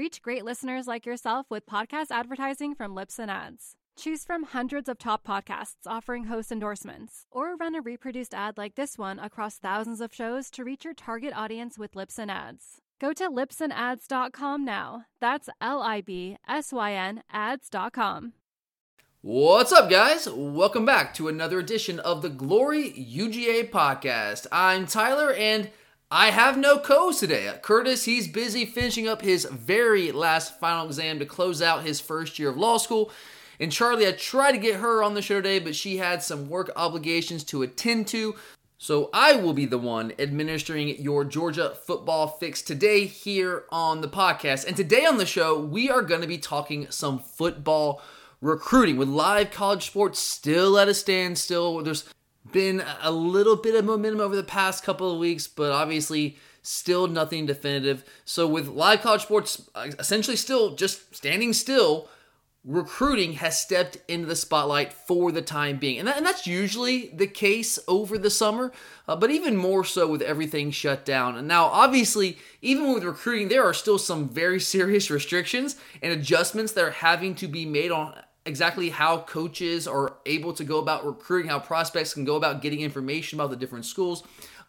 Reach great listeners like yourself with podcast advertising from Libsyn Ads. Choose from hundreds of top podcasts offering host endorsements, or run a reproduced ad like this one across thousands of shows to reach your target audience with Libsyn Ads. Go to libsynads.com now. That's L I B S Y N ads.com. What's up, guys? Welcome back to another edition of the Glory UGA podcast. I'm Tyler, and I have no co today. Curtis, he's busy finishing up his very last final exam to close out his first year of law school. And Charlie, I tried to get her on the show today, but she had some work obligations to attend to. So I will be the one administering your Georgia football fix today here on the podcast. And today on the show, we are going to be talking some football recruiting with live college sports still at a standstill. There's been a little bit of momentum over the past couple of weeks, but obviously still nothing definitive. So with live college sports uh, essentially still just standing still, recruiting has stepped into the spotlight for the time being. And, that, and that's usually the case over the summer, uh, but even more so with everything shut down. And now, obviously, even with recruiting, there are still some very serious restrictions and adjustments that are having to be made on exactly how coaches are able to go about recruiting, how prospects can go about getting information about the different schools.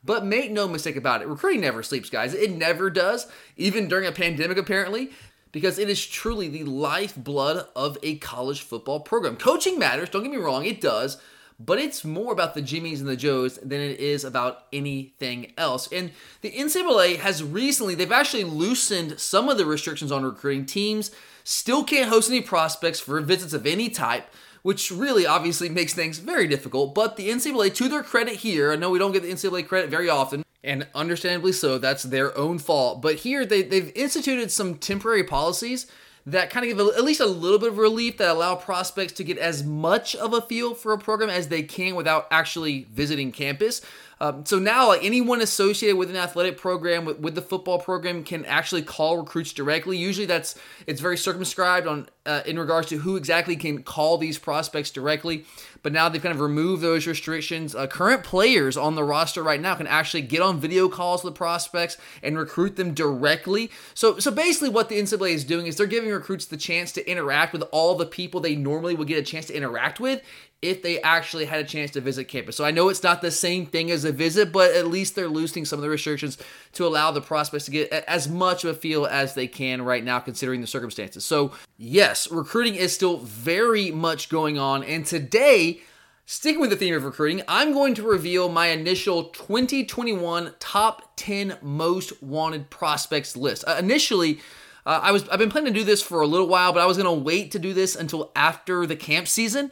But make no mistake about it, recruiting never sleeps, guys. It never does, even during a pandemic, apparently, because it is truly the lifeblood of a college football program. Coaching matters, don't get me wrong, it does, but it's more about the Jimmies and the Joes than it is about anything else. And the NCAA has recently, they've actually loosened some of the restrictions on recruiting. Teams still can't host any prospects for visits of any type, which really obviously makes things very difficult. But the NCAA, to their credit here, I know we don't get the NCAA credit very often, and understandably so, that's their own fault. But here they, they've instituted some temporary policies that kind of give at least a little bit of relief that allow prospects to get as much of a feel for a program as they can without actually visiting campus. Um, so now, like anyone associated with an athletic program, with, with the football program, can actually call recruits directly. Usually, that's it's very circumscribed on uh, in regards to who exactly can call these prospects directly. But now they've kind of removed those restrictions. Uh, current players on the roster right now can actually get on video calls with prospects and recruit them directly. So, so basically, what the NCAA is doing is they're giving recruits the chance to interact with all the people they normally would get a chance to interact with if they actually had a chance to visit campus. So I know it's not the same thing as a visit, but at least they're loosening some of the restrictions to allow the prospects to get as much of a feel as they can right now, considering the circumstances. So, yes, recruiting is still very much going on. And today, Sticking with the theme of recruiting, I'm going to reveal my initial 2021 top 10 most wanted prospects list. Uh, initially, uh, I was I've been planning to do this for a little while, but I was going to wait to do this until after the camp season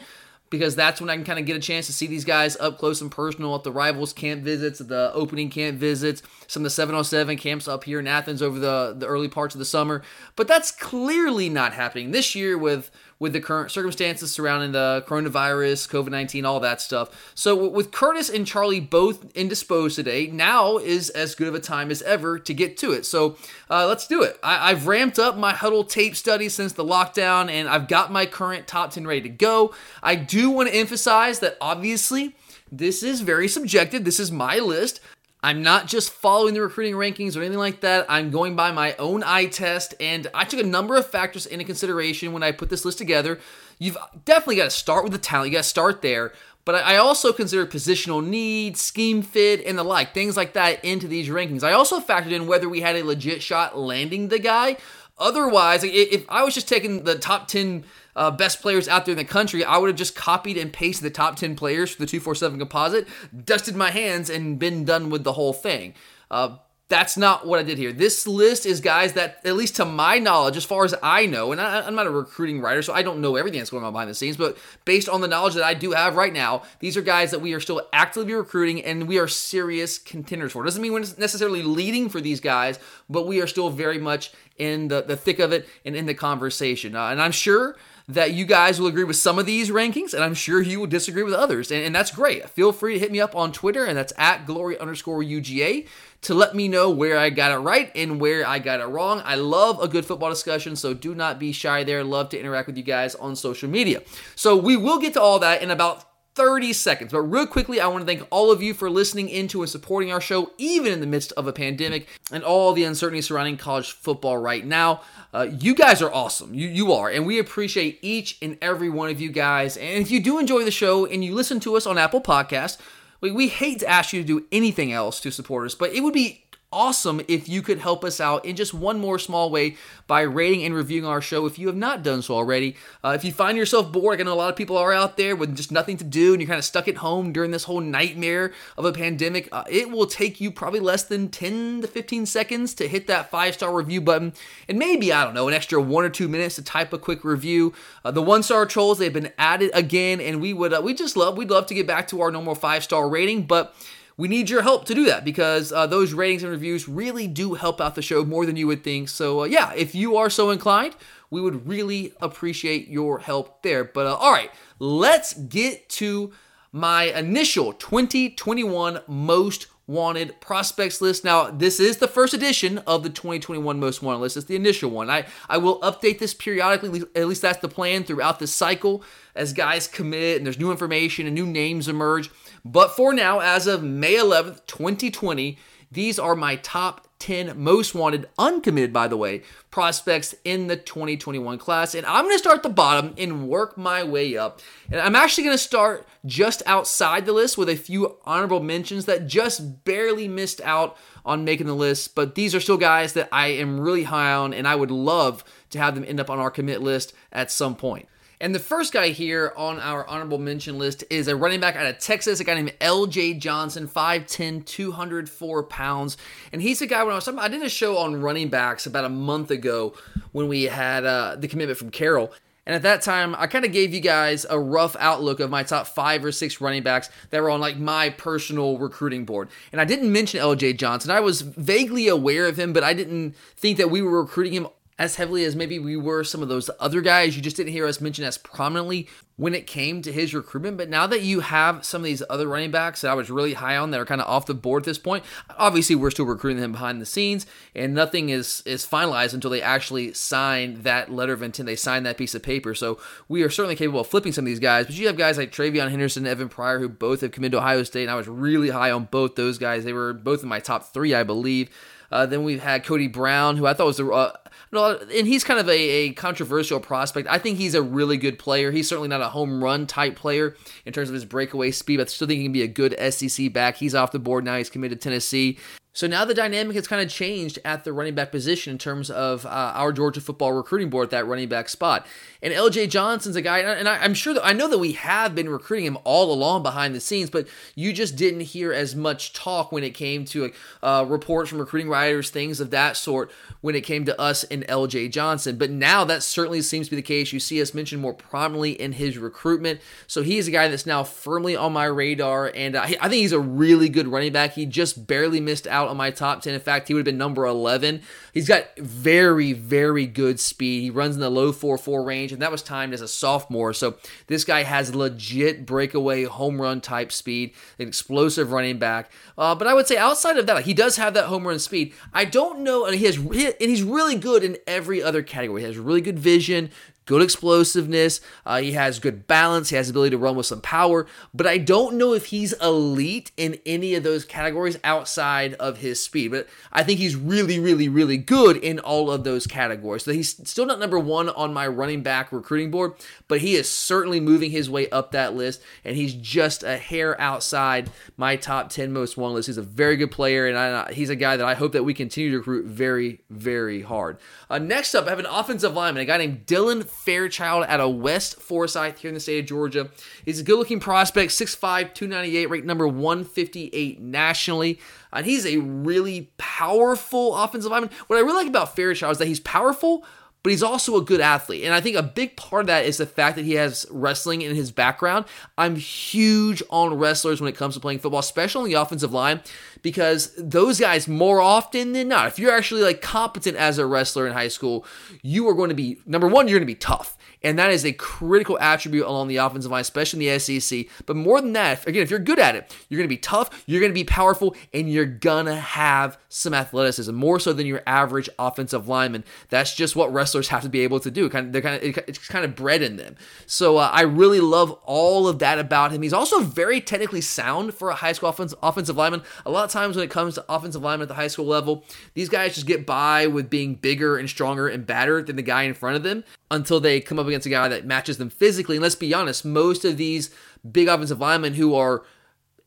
because that's when I can kind of get a chance to see these guys up close and personal at the rivals camp visits, the opening camp visits, some of the 707 camps up here in Athens over the, the early parts of the summer. But that's clearly not happening this year with with the current circumstances surrounding the coronavirus, COVID 19, all that stuff. So, with Curtis and Charlie both indisposed today, now is as good of a time as ever to get to it. So, uh, let's do it. I- have ramped up my Hudl tape study since the lockdown, and I've got my current top 10 ready to go. I do want to emphasize that obviously, this is very subjective. This is my list. I'm not just following the recruiting rankings or anything like that. I'm going by my own eye test, and I took a number of factors into consideration when I put this list together. You've definitely got to start with the talent, you got to start there. But I also consider positional need, scheme fit, and the like, things like that into these rankings. I also factored in whether we had a legit shot landing the guy. Otherwise, if I was just taking the top 10 uh, best players out there in the country, I would have just copied and pasted the top 10 players for the 247 composite, dusted my hands, and been done with the whole thing. Uh, that's not what I did here. This list is guys that, at least to my knowledge, as far as I know, and I, am not a recruiting writer, so I don't know everything that's going on behind the scenes, but based on the knowledge that I do have right now, these are guys that we are still actively recruiting and we are serious contenders for. Doesn't mean we're necessarily leading for these guys, but we are still very much in the, the thick of it and in the conversation. Uh, and I'm sure that you guys will agree with some of these rankings, and I'm sure you will disagree with others. And, and that's great. Feel free to hit me up on Twitter, and that's at glory underscore UGA to let me know where I got it right and where I got it wrong. I love a good football discussion, so do not be shy there. Love to interact with you guys on social media. So we will get to all that in about 30 seconds. But real quickly, I want to thank all of you for listening into and supporting our show, even in the midst of a pandemic and all the uncertainty surrounding college football right now. Uh, you guys are awesome. You, you are. And we appreciate each and every one of you guys. And if you do enjoy the show and you listen to us on Apple Podcasts, we, we hate to ask you to do anything else to support us, but it would be awesome if you could help us out in just one more small way by rating and reviewing our show if you have not done so already. Uh, if you find yourself bored, I know a lot of people are out there with just nothing to do and you're kind of stuck at home during this whole nightmare of a pandemic, uh, it will take you probably less than 10 to 15 seconds to hit that five star review button and maybe, I don't know, an extra one or two minutes to type a quick review. Uh, the one star trolls, they've been added again and we would, uh, we just love, we'd love to get back to our normal five star rating, but we need your help to do that because uh, those ratings and reviews really do help out the show more than you would think. So, uh, yeah, if you are so inclined, we would really appreciate your help there. But, uh, all right, let's get to my initial 2021 most wanted prospects list. Now, this is the first edition of the 2021 most wanted list. It's the initial one. I, I will update this periodically, at least that's the plan throughout the cycle as guys commit and there's new information and new names emerge. But for now, as of May 11th, 2020, these are my top 10 most wanted, uncommitted, by the way, prospects in the 2021 class. And I'm going to start at the bottom and work my way up. And I'm actually going to start just outside the list with a few honorable mentions that just barely missed out on making the list. But these are still guys that I am really high on, and I would love to have them end up on our commit list at some point. And the first guy here on our honorable mention list is a running back out of Texas, a guy named LJ Johnson, 5'10, 204 pounds. And he's a guy when I was talking, I did a show on running backs about a month ago when we had uh, the commitment from Carroll. And at that time, I kind of gave you guys a rough outlook of my top five or six running backs that were on like my personal recruiting board. And I didn't mention LJ Johnson. I was vaguely aware of him, but I didn't think that we were recruiting him as heavily as maybe we were some of those other guys you just didn't hear us mention as prominently when it came to his recruitment. But now that you have some of these other running backs that I was really high on that are kind of off the board at this point, obviously we're still recruiting them behind the scenes, and nothing is is finalized until they actually sign that letter of intent. They sign that piece of paper. So we are certainly capable of flipping some of these guys. But you have guys like TreVeyon Henderson, and Evan Pryor, who both have committed to Ohio State, and I was really high on both those guys. They were both in my top three, I believe. Uh, then we've had Cody Brown, who I thought was the uh, no, and he's kind of a, a controversial prospect. I think he's a really good player. He's certainly not a home run type player in terms of his breakaway speed, but I still think he can be a good SEC back. He's off the board now. He's committed to Tennessee. So now the dynamic has kind of changed at the running back position in terms of uh, our Georgia football recruiting board at that running back spot. And LJ Johnson's a guy, and I, am sure that I know that we have been recruiting him all along behind the scenes, but you just didn't hear as much talk when it came to uh, reports from recruiting writers, things of that sort, when it came to us and LJ Johnson. But now that certainly seems to be the case. You see us mentioned more prominently in his recruitment. So he is a guy that's now firmly on my radar, and uh, I think he's a really good running back. He just barely missed out on my top 10. In fact, he would have been number 11. He's got very, very good speed. He runs in the low 4 4 range, and that was timed as a sophomore. So this guy has legit breakaway home run type speed, an explosive running back. Uh, but I would say outside of that, he does have that home run speed. I don't know, and he has, and he's really good in every other category. He has really good vision, good explosiveness. Uh, he has good balance. He has the ability to run with some power. But I don't know if he's elite in any of those categories outside of his speed. But I think he's really, really, really good in all of those categories. So he's still not number one on my running back recruiting board, but he is certainly moving his way up that list. And he's just a hair outside my top 10 most wanted list. He's a very good player. And I, he's a guy that I hope that we continue to recruit very, very hard. Uh, next up, I have an offensive lineman, a guy named Dylan Fairchild out of West Forsyth here in the state of Georgia. He's a good looking prospect, 6'5, 298, ranked number 158 nationally. And he's a really powerful offensive lineman. What I really like about Fairchild is that he's powerful, but he's also a good athlete. And I think a big part of that is the fact that he has wrestling in his background. I'm huge on wrestlers when it comes to playing football, especially on the offensive line, because those guys, more often than not, if you're actually like competent as a wrestler in high school, you are going to be, number one, you're going to be tough. And that is a critical attribute along the offensive line, especially in the SEC. But more than that, again, if you're good at it, you're going to be tough, you're going to be powerful, and you're going to have some athleticism, more so than your average offensive lineman. That's just what wrestlers have to be able to do. Kind of, they're kind of, it's kind of bred in them. So uh, I really love all of that about him. He's also very technically sound for a high school offense, offensive lineman. A lot of times when it comes to offensive lineman at the high school level, these guys just get by with being bigger and stronger and badder than the guy in front of them until they come up against a guy that matches them physically. And let's be honest, most of these big offensive linemen who are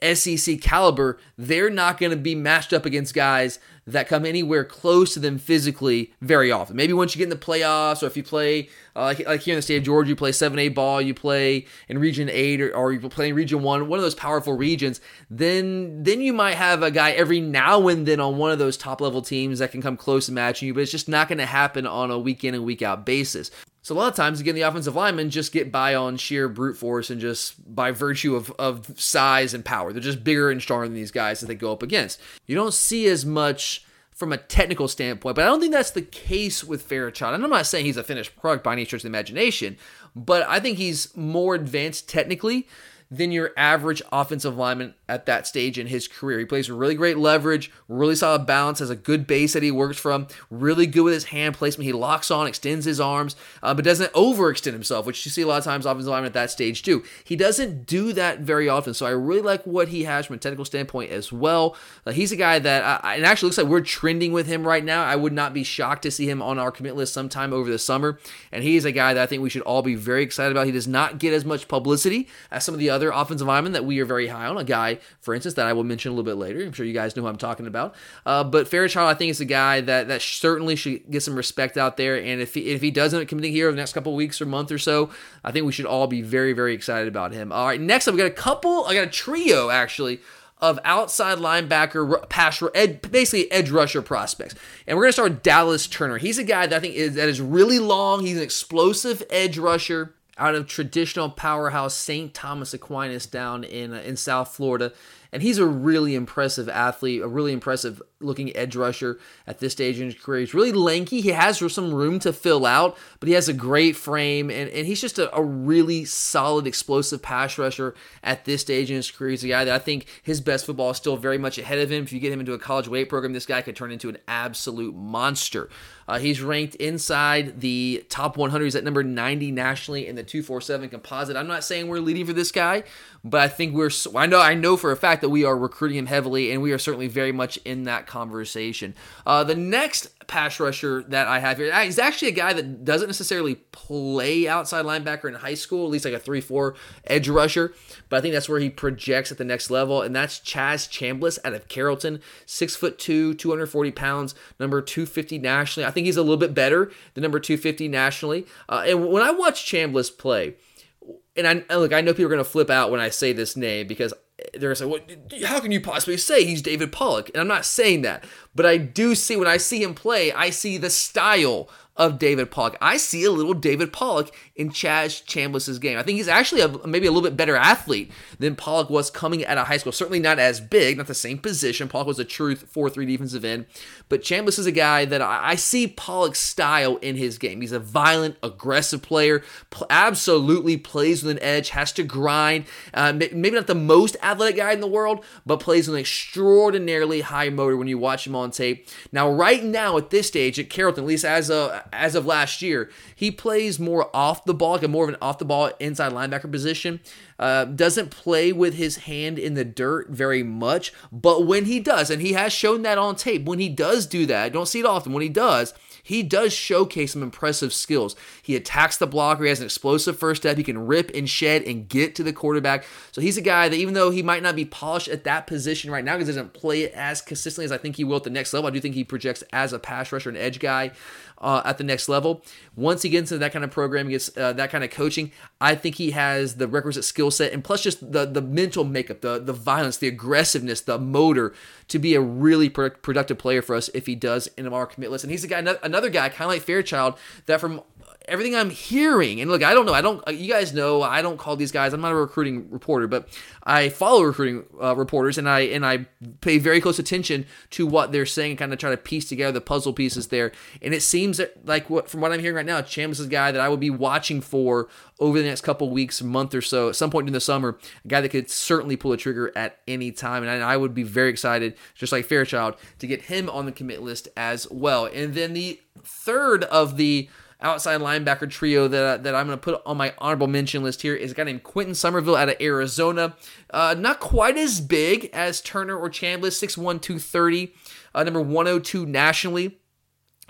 SEC caliber, they're not going to be matched up against guys that come anywhere close to them physically very often. Maybe once you get in the playoffs, or if you play uh, like, like, here in the state of Georgia, you play 7A ball, you play in Region 8, or, or you play in Region 1, one of those powerful regions, then then you might have a guy every now and then on one of those top level teams that can come close to matching you, but it's just not going to happen on a week in and week out basis. So a lot of times, again, the offensive linemen just get by on sheer brute force and just by virtue of, of size and power. They're just bigger and stronger than these guys that they go up against. You don't see as much from a technical standpoint, but I don't think that's the case with Fairchild. And I'm not saying he's a finished product by any stretch of the imagination, but I think he's more advanced technically than your average offensive lineman at that stage in his career. He plays really great leverage, really solid balance, has a good base that he works from, really good with his hand placement. He locks on, extends his arms, uh, but doesn't overextend himself, which you see a lot of times offensive linemen at that stage do. He doesn't do that very often, so I really like what he has from a technical standpoint as well. Uh, he's a guy that, I, it actually looks like we're trending with him right now. I would not be shocked to see him on our commit list sometime over the summer, and he's a guy that I think we should all be very excited about. He does not get as much publicity as some of the other offensive linemen that we are very high on. A guy, for instance, that I will mention a little bit later. I'm sure you guys know who I'm talking about. Uh, but Fairchild, I think, is a guy that that certainly should get some respect out there. And if he, if he doesn't committing here over the next couple weeks or month or so, I think we should all be very very excited about him. All right, next I've got a couple. I got a trio actually of outside linebacker, pass, ed, basically edge rusher prospects. And we're going to start Dallas Turner. He's a guy that I think is, that is really long. He's an explosive edge rusher out of traditional powerhouse St. Thomas Aquinas down in uh, in South Florida and he's a really impressive athlete, a really impressive looking edge rusher at this stage in his career. He's really lanky. He has some room to fill out, but he has a great frame, and, and he's just a, a really solid, explosive pass rusher at this stage in his career. He's a guy that I think his best football is still very much ahead of him. If you get him into a college weight program, this guy could turn into an absolute monster. Uh, he's ranked inside the top 100. He's at number 90 nationally in the 247 composite. I'm not saying we're leading for this guy, but I think we're. I know. I know for a fact that we are recruiting him heavily, and we are certainly very much in that conversation. Uh, the next pass rusher that I have here. He's actually a guy that doesn't necessarily play outside linebacker in high school, at least like a 3 4 edge rusher, but I think that's where he projects at the next level, and that's Chaz Chambliss out of Carrollton, 6 foot 2, 240 pounds, number 250 nationally. I think he's a little bit better than number 250 nationally. Uh, and when I watch Chambliss play, and I look, I know people are going to flip out when I say this name because they're to say, well, how can you possibly say he's David Pollack? And I'm not saying that, but I do see when I see him play, I see the style of David Pollack. I see a little David Pollack in Chaz Chambliss's game. I think he's actually a, maybe a little bit better athlete than Pollack was coming out of high school. Certainly not as big, not the same position. Pollack was a true 4-3 defensive end. But Chambliss is a guy that I, I see Pollack's style in his game. He's a violent, aggressive player, pl- absolutely plays with an edge, has to grind. Uh, maybe not the most athletic guy in the world, but plays an extraordinarily high motor when you watch him on tape. Now, right now at this stage at Carrollton, at least as a as of last year. He plays more off the ball, like more of an off the ball inside linebacker position. Uh, doesn't play with his hand in the dirt very much, but when he does, and he has shown that on tape, when he does do that, don't see it often. When he does, he does showcase some impressive skills. He attacks the blocker, he has an explosive first step, he can rip and shed and get to the quarterback. So he's a guy that even though he might not be polished at that position right now because he doesn't play it as consistently as I think he will at the next level, I do think he projects as a pass rusher and edge guy uh, at the next level. Once he gets into that kind of program, gets uh, that kind of coaching, I think he has the requisite skill set and plus just the the mental makeup, the the violence, the aggressiveness, the motor to be a really pro- productive player for us if he does in our commit list. And he's a guy, another guy, kind of like Fairchild, that from everything I'm hearing, and look, I don't know, I don't, you guys know, I don't call these guys. I'm not a recruiting reporter, but I follow recruiting uh, reporters, and I and I pay very close attention to what they're saying, and kind of try to piece together the puzzle pieces there. And it seems that, like what from what I'm hearing right now, Chambliss is a guy that I would be watching for over the next couple weeks, month or so, at some point in the summer, a guy that could certainly pull a trigger at any time, and I, I would be very excited, just like Fairchild, to get him on the commit list as well. And then the third of the outside linebacker trio that, that I'm going to put on my honorable mention list here is a guy named Quentin Somerville out of Arizona. Uh, not quite as big as Turner or Chambliss, 6'1", 230, uh, number 102 nationally.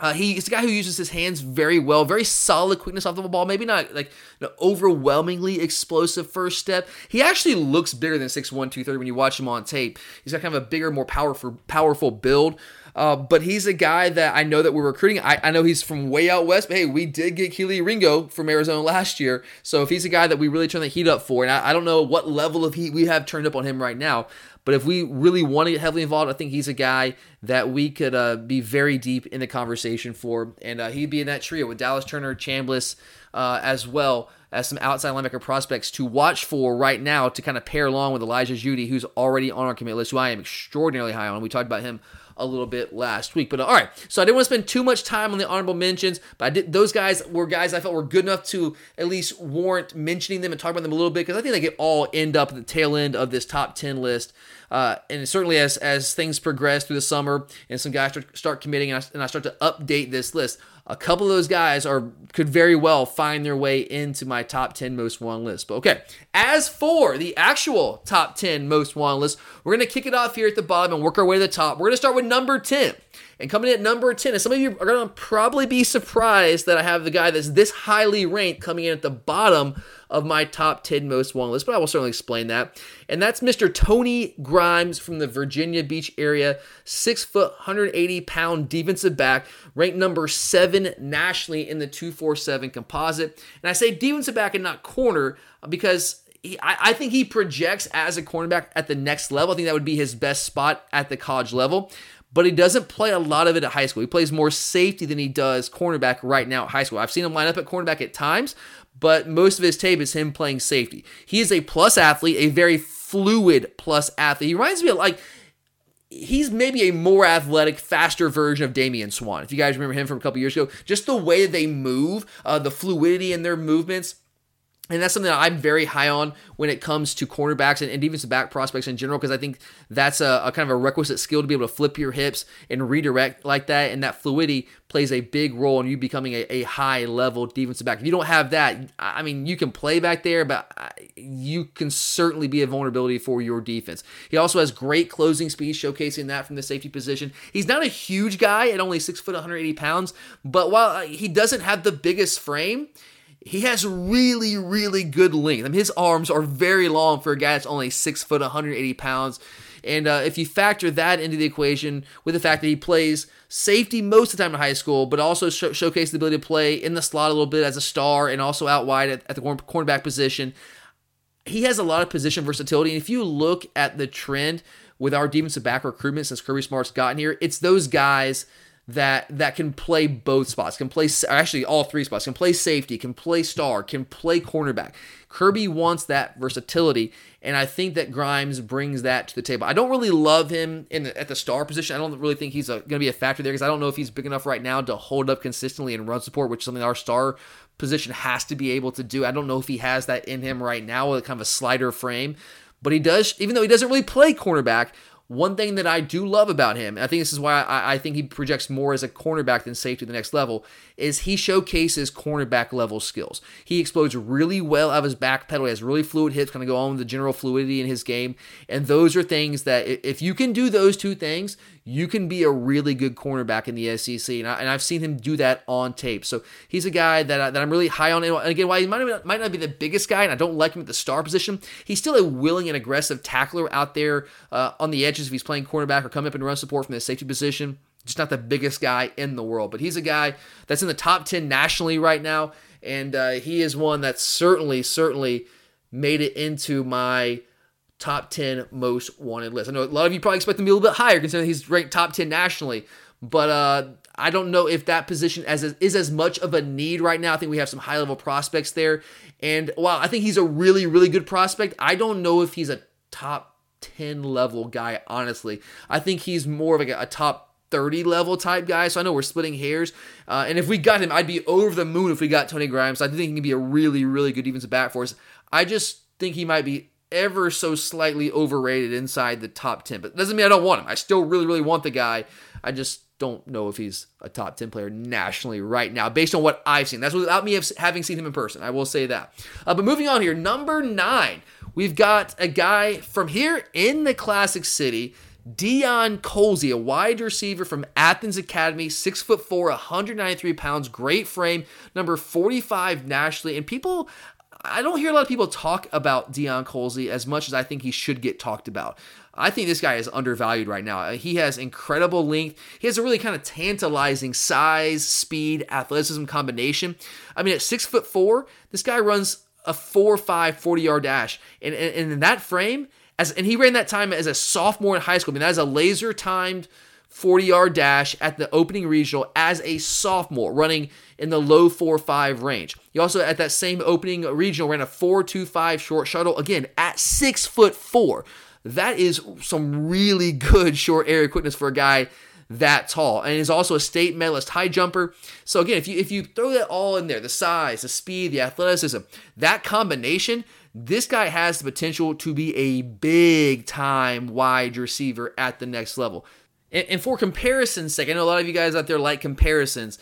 Uh, he's a guy who uses his hands very well, very solid quickness off the ball. Maybe not like an overwhelmingly explosive first step. He actually looks bigger than 6'1", 230 when you watch him on tape. He's got kind of a bigger, more powerful, powerful build. Uh, but he's a guy that I know that we're recruiting. I, I know he's from way out west, but hey, we did get Kelee Ringo from Arizona last year. So if he's a guy that we really turn the heat up for, and I, I don't know what level of heat we have turned up on him right now, but if we really want to get heavily involved, I think he's a guy that we could uh, be very deep in the conversation for. And uh, he'd be in that trio with Dallas Turner, Chambliss uh, as well as some outside linebacker prospects to watch for right now to kind of pair along with Elijah Jeudy, who's already on our commit list, who I am extraordinarily high on. We talked about him a little bit last week. But uh, all right, so I didn't want to spend too much time on the honorable mentions, but I did. Those guys were guys I felt were good enough to at least warrant mentioning them and talking about them a little bit because I think they could all end up at the tail end of this top ten list. Uh, and certainly as as things progress through the summer and some guys start, start committing and I, and I start to update this list, a couple of those guys are could very well find their way into my top 10 most wanted list. But okay, as for the actual top 10 most wanted list, we're to kick it off here at the bottom and work our way to the top. We're to start with number 10. And coming in at number 10, and some of you are to probably be surprised that I have the guy that's this highly ranked coming in at the bottom of my top 10 most wanted list, but I will certainly explain that. And that's Mr. Tony Grimes from the Virginia Beach area, six foot, 180 pound defensive back, ranked number seven nationally in the 247 composite. And I say defensive back and not corner uh, because he, I, I, think he projects as a cornerback at the next level. I think that would be his best spot at the college level but he doesn't play a lot of it at high school. He plays more safety than he does cornerback right now at high school. I've seen him line up at cornerback at times, but most of his tape is him playing safety. He is a plus athlete, a very fluid plus athlete. He reminds me of like he's maybe a more athletic, faster version of Damian Swann. If you guys remember him from a couple years ago, just the way they move, uh, the fluidity in their movements and that's something that I'm very high on when it comes to cornerbacks and, and some back prospects in general, because I think that's a, a, kind of a requisite skill to be able to flip your hips and redirect like that. And that fluidity plays a big role in you becoming a, a high level defensive back. If you don't have that, I mean, you can play back there, but you can certainly be a vulnerability for your defense. He also has great closing speed, showcasing that from the safety position. He's not a huge guy at only six foot, 180 pounds, but while uh, he doesn't have the biggest frame, he has really, really good length. I mean, his arms are very long for a guy that's only six foot, 180 pounds. And uh, if you factor that into the equation with the fact that he plays safety most of the time in high school, but also sh- showcase the ability to play in the slot a little bit as a star and also out wide at, at the cornerback position, he has a lot of position versatility. And if you look at the trend with our defensive back recruitment since Kirby Smart's gotten here, it's those guys – that that can play both spots, can play actually all three spots, can play safety, can play star, can play cornerback. Kirby wants that versatility, and I think that Grimes brings that to the table. I don't really love him in the, at the star position. I don't really think he's going to be a factor there because I don't know if he's big enough right now to hold up consistently and run support, which is something our star position has to be able to do. I don't know if he has that in him right now with kind of a slider frame, but he does, even though he doesn't really play cornerback, one thing that I do love about him, I think this is why I, I, think he projects more as a cornerback than safety the next level, is he showcases cornerback level skills. He explodes really well out of his back pedal. He has really fluid hips, kind of go on with the general fluidity in his game. And those are things that if you can do those two things, you can be a really good cornerback in the SEC. And, I, have seen him do that on tape. So he's a guy that, I, that I'm really high on. And again, while he might not, might not be the biggest guy, and I don't like him at the star position, he's still a willing and aggressive tackler out there uh, on the edges if he's playing cornerback or coming up and run support from the safety position. Just not the biggest guy in the world, but he's a guy that's in the top 10 nationally right now. And uh, he is one that certainly, certainly made it into my top 10 most wanted list. I know a lot of you probably expect him to be a little bit higher considering he's ranked top 10 nationally, but uh, I don't know if that position as is as much of a need right now. I think we have some high level prospects there, and while I think he's a really really good prospect, I don't know if he's a top ten level guy. Honestly, I think he's more of like a, a top 30 level type guy. So I know we're splitting hairs. Uh, and if we got him, I'd be over the moon if we got Tony Grimes. I think he can be a really, really good defensive back for us. I just think he might be ever so slightly overrated inside the top 10. But doesn't mean I don't want him. I still really, really want the guy. I just don't know if he's a top 10 player nationally right now, based on what I've seen. That's without me having seen him in person. I will say that. Uh, but moving on here, number nine, we've got a guy from here in the Classic City. Deion Colzie, a wide receiver from Athens Academy, six foot four, 193 pounds, great frame, number 45 nationally. And people, I don't hear a lot of people talk about Deion Colzie as much as I think he should get talked about. I think this guy is undervalued right now. He has incredible length. He has a really kind of tantalizing size, speed, athleticism combination. I mean, at six foot four, this guy runs a 4 5 40 yard dash. And, and, and in that frame, as and he ran that time as a sophomore in high school. I mean, that is a laser timed 40 yard dash at the opening regional as a sophomore, running in the low 4 5 range. He also, at that same opening regional, ran a 4 2 5 short shuttle, again, at 6 foot 4. That is some really good short area quickness for a guy that tall and is also a state medalist high jumper. So again, if you if you throw that all in there, the size, the speed, the athleticism, that combination, this guy has the potential to be a big time wide receiver at the next level. And, and for comparison's sake, I know a lot of you guys out there like comparisons.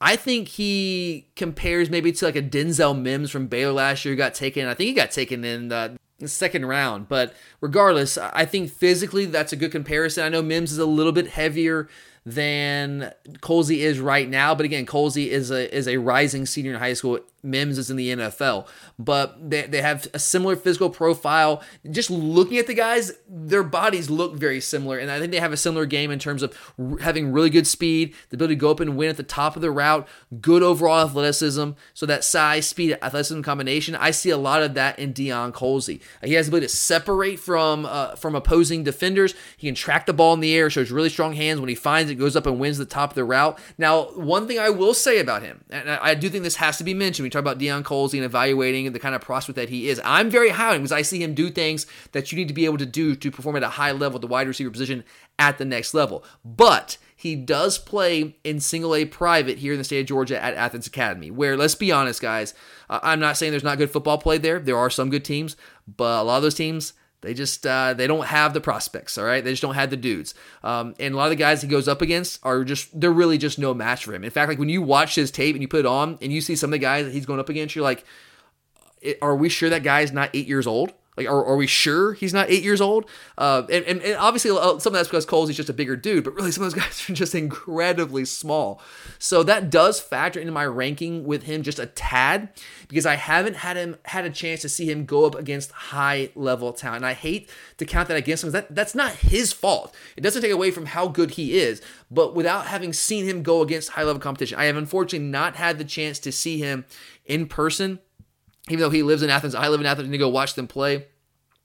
I think he compares maybe to like a Denzel Mims from Baylor last year. Got taken. I think he got taken in the second round. But regardless, I think physically that's a good comparison. I know Mims is a little bit heavier than Colzie is right now, but again, Colzie is a is a rising senior in high school Mims is in the NFL, but they, they have a similar physical profile. Just looking at the guys, their bodies look very similar, and I think they have a similar game in terms of having really good speed, the ability to go up and win at the top of the route, good overall athleticism. So that size, speed, athleticism combination, I see a lot of that in Deion Colzie. He has the ability to separate from uh, from opposing defenders. He can track the ball in the air, shows really strong hands. When he finds it, goes up and wins the top of the route. Now, one thing I will say about him, and I do think this has to be mentioned talk about Deion Colzie and evaluating the kind of prospect that he is. I'm very high on him because I see him do things that you need to be able to do to perform at a high level, the wide receiver position at the next level. But he does play in single A private here in the state of Georgia at Athens Academy, where, let's be honest, guys, I'm not saying there's not good football played there. There are some good teams, but a lot of those teams, they just uh, they don't have the prospects. All right, they just don't have the dudes. Um, and a lot of the guys he goes up against are just they're really just no match for him. In fact, like when you watch his tape and you put it on and you see some of the guys that he's going up against, you're like, are we sure that guy's not eight years old? Like, are, are we sure he's not eight years old? Uh, and, and, and, obviously, uh, some of that's because Cole's he's just a bigger dude, but really, some of those guys are just incredibly small. So that does factor into my ranking with him just a tad because I haven't had him had a chance to see him go up against high level talent. And I hate to count that against him. That that's not his fault. It doesn't take away from how good he is, but without having seen him go against high level competition, I have unfortunately not had the chance to see him in person even though he lives in Athens, I live in Athens, and to go watch them play.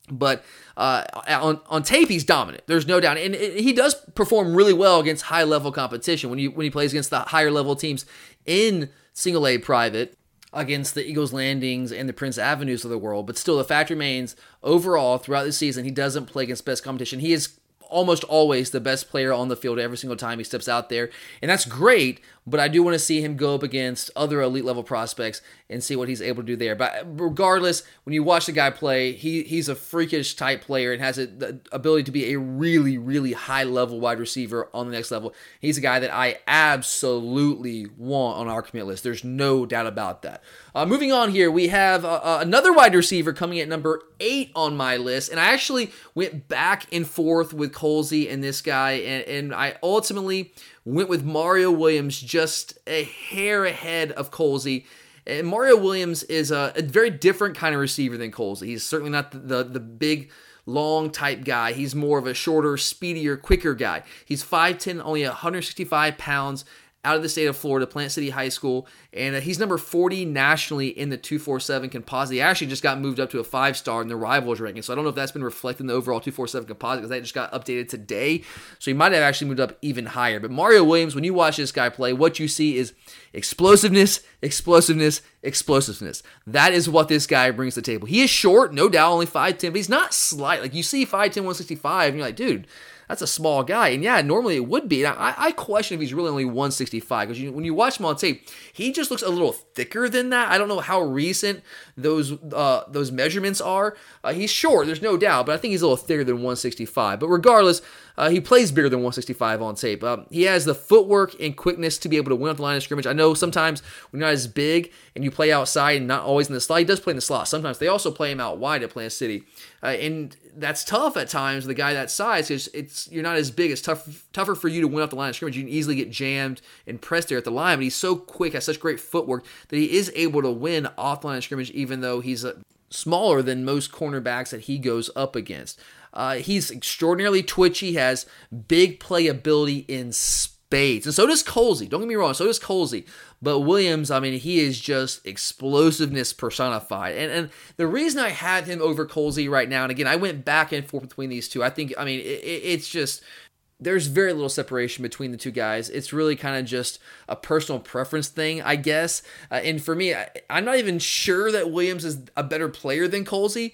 But uh, on on tape, he's dominant. There's no doubt, and he does perform really well against high level competition when you when he plays against the higher level teams in single A private against the Eagles Landings and the Prince Avenues of the world. But still, the fact remains overall throughout the season, he doesn't play against best competition. He is almost always the best player on the field every single time he steps out there. And that's great, but I do want to see him go up against other elite level prospects and see what he's able to do there. But regardless, when you watch the guy play, he he's a freakish type player and has a, the ability to be a really, really high level wide receiver on the next level. He's a guy that I absolutely want on our commit list. There's no doubt about that. Uh, moving on here, we have uh, uh, another wide receiver coming at number eight on my list, and I actually went back and forth with Colzie and this guy, and, and I ultimately went with Mario Williams just a hair ahead of Colzie. And Mario Williams is a, a very different kind of receiver than Colzie. He's certainly not the, the, the big long type guy. He's more of a shorter, speedier, quicker guy. He's 5'10, only 165 pounds out of the state of Florida, Plant City High School, and uh, he's number 40 nationally in the 247 composite. He actually just got moved up to a five star in the rivals ranking, so I don't know if that's been reflected in the overall 247 composite because that just got updated today. So he might have actually moved up even higher. But Mario Williams, when you watch this guy play, what you see is explosiveness, explosiveness, explosiveness. That is what this guy brings to the table. He is short, no doubt, only 5'10, but he's not slight. Like you see 5'10, 165, and you're like, dude that's a small guy. And yeah, normally it would be. I, I question if he's really only 165 because when you watch him on tape, he just looks a little thicker than that. I don't know how recent those uh, those measurements are. Uh, he's short, there's no doubt, but I think he's a little thicker than 165. But regardless, uh, he plays bigger than 165 on tape. Um, he has the footwork and quickness to be able to win at the line of scrimmage. I know sometimes when you're not as big and you play outside and not always in the slot, he does play in the slot. Sometimes they also play him out wide at Plant City, uh, and that's tough at times. The guy that size because it's you're not as big. It's tough tougher for you to win off the line of scrimmage. You can easily get jammed and pressed there at the line. But he's so quick, has such great footwork that he is able to win off the line of scrimmage, even though he's a, smaller than most cornerbacks that he goes up against. Uh, he's extraordinarily twitchy, has big playability in spades. And so does Colzie. Don't get me wrong, so does Colzie. But Williams, I mean, he is just explosiveness personified. And and the reason I have him over Colzie right now, and again, I went back and forth between these two. I think, I mean, it, it's just there's very little separation between the two guys. It's really kind of just a personal preference thing, I guess. Uh, and for me, I, am not even sure that Williams is a better player than Colzie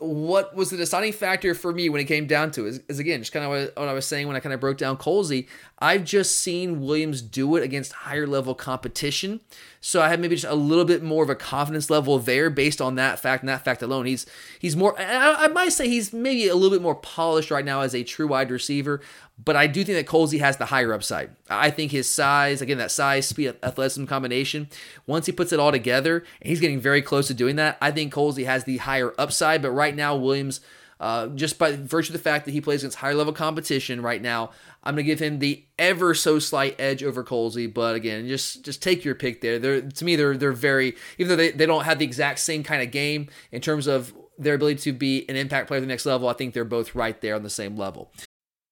what was the deciding factor for me when it came down to is, is again just kind of what, what, I was saying when I kind of broke down Colzie. I've just seen Williams do it against higher level competition, so I have maybe just a little bit more of a confidence level there based on that fact and that fact alone. He's he's more. I, I might say he's maybe a little bit more polished right now as a true wide receiver, but I do think that Colzie has the higher upside. I think his size, again, that size, speed, athleticism combination, once he puts it all together, and he's getting very close to doing that, I think Colzie has the higher upside. But right now, Williams, uh, just by virtue of the fact that he plays against higher level competition right now, I'm gonna give him the ever so slight edge over Colzie. But again, just just take your pick there. They're to me, they're they're very even though they, they don't have the exact same kind of game in terms of their ability to be an impact player at the next level. I think they're both right there on the same level.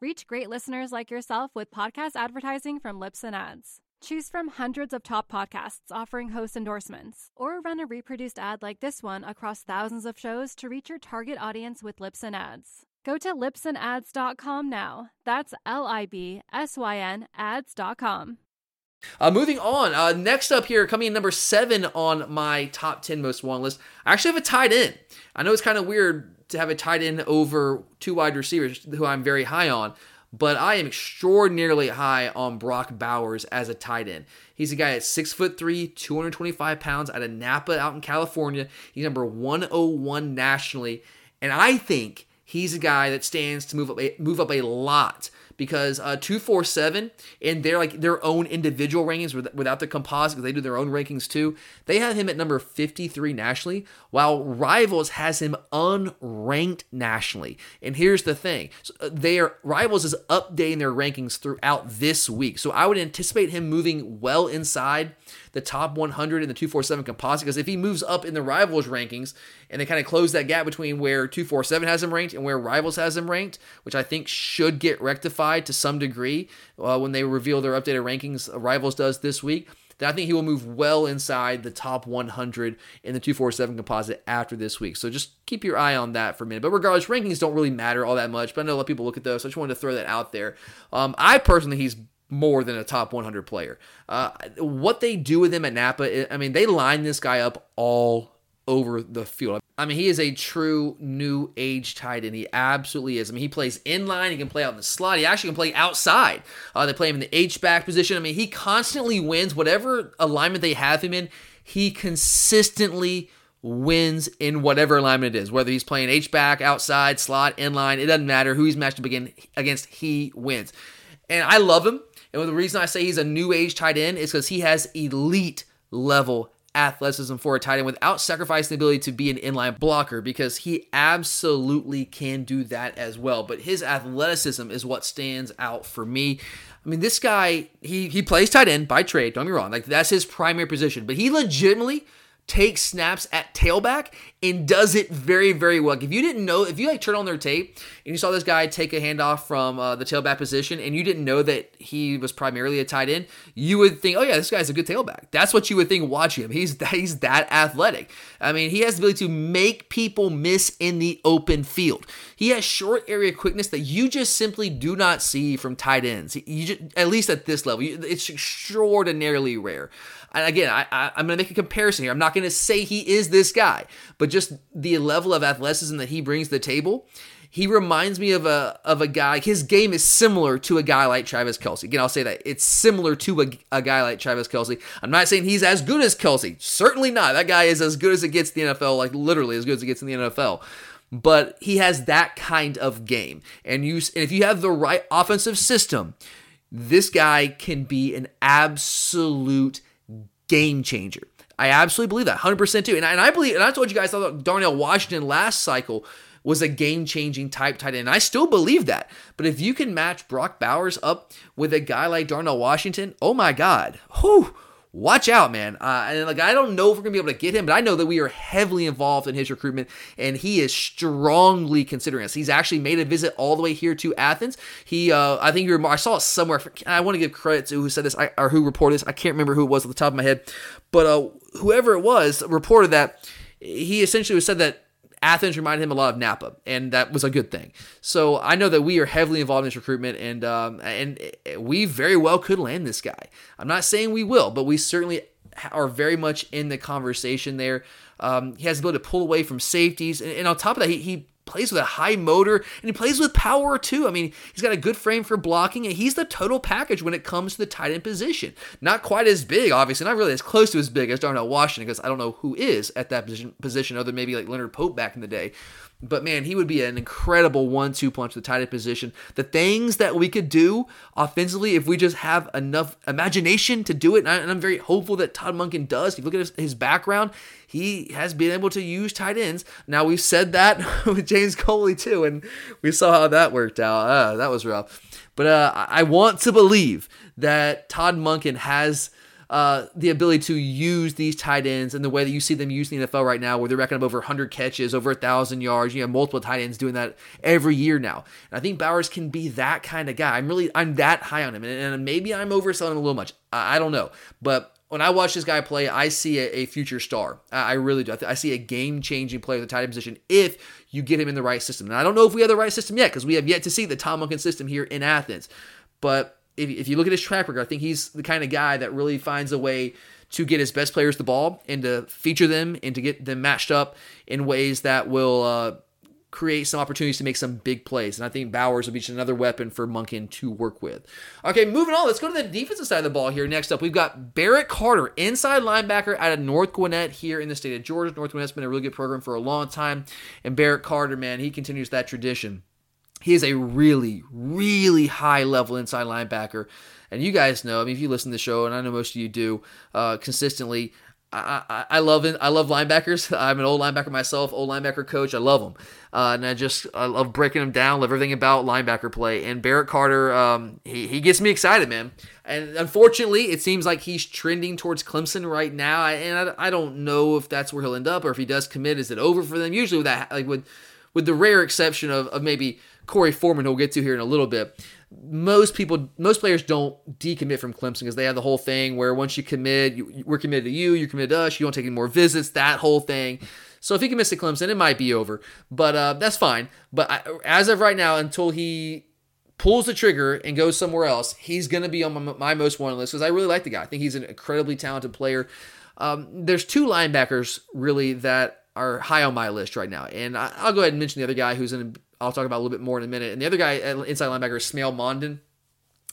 Reach great listeners like yourself with podcast advertising from Libsyn Ads. Choose from hundreds of top podcasts offering host endorsements, or run a reproduced ad like this one across thousands of shows to reach your target audience with Libsyn Ads. Go to libsynads.com now. That's L I B S Y N ads.com. Uh, moving on, uh, next up here, coming in number seven on my top 10 most wanted list, I actually have a tight end. I know it's kind of weird to have a tight end over two wide receivers who I'm very high on. But I am extraordinarily high on Brock Bowers as a tight end. He's a guy at six foot three, 225 pounds, out of Napa, out in California. He's number 101 nationally, and I think he's a guy that stands to move up a, move up a lot because uh, 247 and they're like their own individual rankings without the composite because they do their own rankings too. They have him at number 53 nationally, while Rivals has him unranked nationally. And here's the thing: so uh, their Rivals is updating their rankings throughout this week, so I would anticipate him moving well inside the top 100 in the 247 composite because if he moves up in the Rivals rankings and they kind of close that gap between where 247 has him ranked and where Rivals has him ranked, which I think should get rectified to some degree uh, when they reveal their updated rankings, uh, Rivals does this week. Then I think he will move well inside the top 100 in the 247 composite after this week. So just keep your eye on that for a minute. But regardless, rankings don't really matter all that much. But I know a lot of people look at those. So I just wanted to throw that out there. Um, I personally, he's more than a top 100 player. Uh, what they do with him at Napa, I mean, they line this guy up all over the field. I mean, he is a true new age tight end. He absolutely is. I mean, he plays in line. He can play out in the slot. He actually can play outside. Uh, they play him in the H back position. I mean, he constantly wins whatever alignment they have him in. He consistently wins in whatever alignment it is. Whether he's playing H back, outside, slot, in line, it doesn't matter who he's matched up against. He wins, and I love him. And the reason I say he's a new age tight end is because he has elite level athleticism for a tight end without sacrificing the ability to be an inline blocker because he absolutely can do that as well. But his athleticism is what stands out for me. I mean, this guy, he he plays tight end by trade, don't get me wrong. Like that's his primary position, but he legitimately takes snaps at tailback and does it very, very well. If you didn't know, if you like turn on their tape and you saw this guy take a handoff from uh, the tailback position and you didn't know that he was primarily a tight end, you would think, oh yeah, this guy's a good tailback. That's what you would think watching him. He's that, he's that athletic. I mean, he has the ability to make people miss in the open field. He has short area quickness that you just simply do not see from tight ends. You just, at least at this level, it's extraordinarily rare. And again, I, I, am going to make a comparison here. I'm not going to say he is this guy, but just the level of athleticism that he brings to the table he reminds me of a of a guy. His game is similar to a guy like Travis Kelce. Again, I'll say that it's similar to a, a guy like Travis Kelce. I'm not saying he's as good as Kelce. Certainly not. That guy is as good as it gets in the NFL. Like literally as good as it gets in the NFL. But he has that kind of game, and you and if you have the right offensive system, this guy can be an absolute game changer. I absolutely believe that, 100% too. And I, and I believe, and I told you guys, I thought Darnell Washington last cycle was a game changing type tight end. And I still believe that. But if you can match Brock Bowers up with a guy like Darnell Washington, oh my God, whew, watch out, man. Uh, and like, I don't know if we're gonna be able to get him, but I know that we are heavily involved in his recruitment, and he is strongly considering us. He's actually made a visit all the way here to Athens. He, uh, I think I saw it somewhere. I want to give credit to who said this or who reported this. I can't remember who it was at the top of my head, but uh, whoever it was reported that he essentially said that Athens reminded him a lot of Napa, and that was a good thing. So I know that we are heavily involved in this recruitment, and um, and we very well could land this guy. I'm not saying we will, but we certainly are very much in the conversation there. Um, he has the ability to pull away from safeties, and, and on top of that, he, he plays with a high motor and he plays with power too. I mean, he's got a good frame for blocking and he's the total package when it comes to the tight end position. Not quite as big, obviously, not really as close to as big as Darnell Washington because I don't know who is at that position, position other than maybe like Leonard Pope back in the day. But man, he would be an incredible one-two punch to the tight end position. The things that we could do offensively if we just have enough imagination to do it, and, I, am very hopeful that Todd Monken does. If you look at his, his, background, he has been able to use tight ends. Now we've said that with James Coley too, and we saw how that worked out. Uh, that was rough. But uh, I want to believe that Todd Monken has uh, the ability to use these tight ends and the way that you see them used in the NFL right now, where they're racking up over 100 catches, over 1,000 yards. You have multiple tight ends doing that every year now. And I think Bowers can be that kind of guy. I'm really, I'm that high on him. And, and maybe I'm overselling a little much. I, I don't know. But when I watch this guy play, I see a, a future star. I, I, really do. I, see a game changing player at the tight end position if you get him in the right system. And I don't know if we have the right system yet because we have yet to see the Tom Monken system here in Athens. But if, if you look at his track record, I think he's the kind of guy that really finds a way to get his best players the ball and to feature them and to get them matched up in ways that will uh, create some opportunities to make some big plays. And I think Bowers will be just another weapon for Monken to work with. Okay, moving on. Let's go to the defensive side of the ball here. Next up, we've got Barrett Carter, inside linebacker out of North Gwinnett here in the state of Georgia. North Gwinnett's been a really good program for a long time. And Barrett Carter, man, he continues that tradition. He is a really, really high level inside linebacker. And you guys know, I mean, if you listen to the show, and I know most of you do uh, consistently, I, I, I love. I love linebackers. I'm an old linebacker myself, old linebacker coach. I love them, uh, and I just I love breaking them down. Love everything about linebacker play. And Barrett Carter, um, he he gets me excited, man. And unfortunately, it seems like he's trending towards Clemson right now. And I, I don't know if that's where he'll end up, or if he does commit, is it over for them? Usually, with that, like with with the rare exception of, of maybe Korey Foreman, who we'll get to here in a little bit. Most people, most players don't decommit from Clemson because they have the whole thing where once you commit, you, we're committed to you, you're committed to us, you don't take any more visits, that whole thing. So if he commits to Clemson, it might be over, but uh, that's fine. But I, as of right now, until he pulls the trigger and goes somewhere else, he's going to be on my, my most wanted list because I really like the guy. I think he's an incredibly talented player. Um, there's two linebackers really that are high on my list right now, and I, will go ahead and mention the other guy who's in I'll talk about a little bit more in a minute. And the other guy, uh, inside linebacker, is Smael Mondon.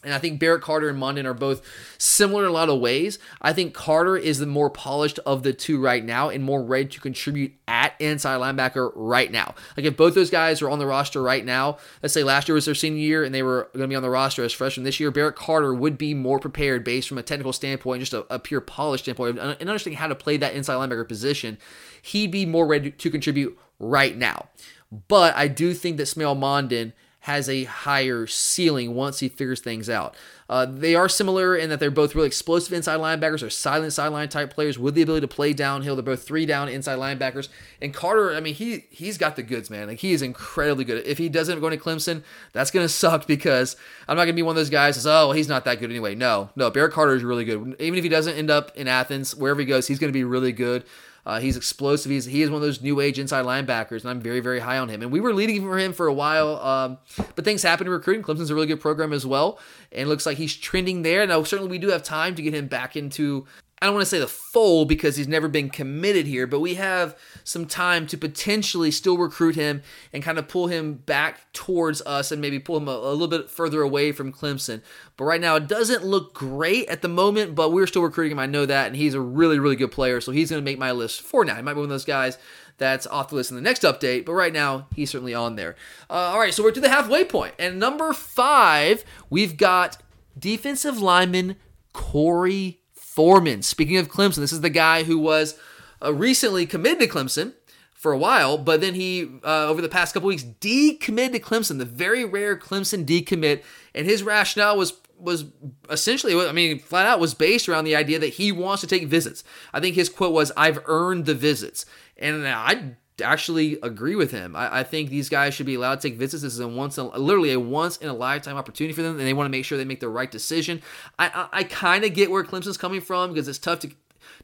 And I think Barrett Carter and Mondon are both similar in a lot of ways. I think Carter is the more polished of the two right now and more ready to contribute at inside linebacker right now. Like if both those guys are on the roster right now, let's say last year was their senior year and they were going to be on the roster as freshmen this year, Barrett Carter would be more prepared based from a technical standpoint, just a, a pure polished standpoint, and understanding how to play that inside linebacker position. He'd be more ready to contribute right now. But I do think that Smael Mondon has a higher ceiling once he figures things out. Uh, they are similar in that they're both really explosive inside linebackers or silent sideline type players with the ability to play downhill. They're both three down inside linebackers. And Carter, I mean, he he's got the goods, man. Like he is incredibly good. If he doesn't go to Clemson, that's gonna suck because I'm not gonna be one of those guys says, oh, well, he's not that good anyway. No, no, Barrett Carter is really good. Even if he doesn't end up in Athens, wherever he goes, he's gonna be really good. Uh, he's explosive. He's he is one of those new age inside linebackers, and I'm very very high on him. And we were leading for him for a while, um, but things happen in recruiting. Clemson's a really good program as well, and looks like he's trending there. Now certainly we do have time to get him back into I don't want to say the fold because he's never been committed here, but we have some time to potentially still recruit him and kind of pull him back towards us and maybe pull him a, a, little bit further away from Clemson. But right now, it doesn't look great at the moment, but we're still recruiting him. I know that, and he's a really, really good player, so he's going to make my list for now. He might be one of those guys that's off the list in the next update, but right now, he's certainly on there. Uh, all right, so we're to the halfway point, and number five, we've got defensive lineman Korey Foreman. Speaking of Clemson, this is the guy who was uh, recently committed to Clemson for a while, but then he, uh, over the past couple weeks, decommitted to Clemson, the very rare Clemson decommit, and his rationale was was essentially, I mean, flat out was based around the idea that he wants to take visits. I think his quote was, "I've earned the visits," and I actually agree with him. I, I, think these guys should be allowed to take visits. This is a once, literally a once in a lifetime opportunity for them, and they want to make sure they make the right decision. I, I, I kind of get where Clemson's coming from because it's tough to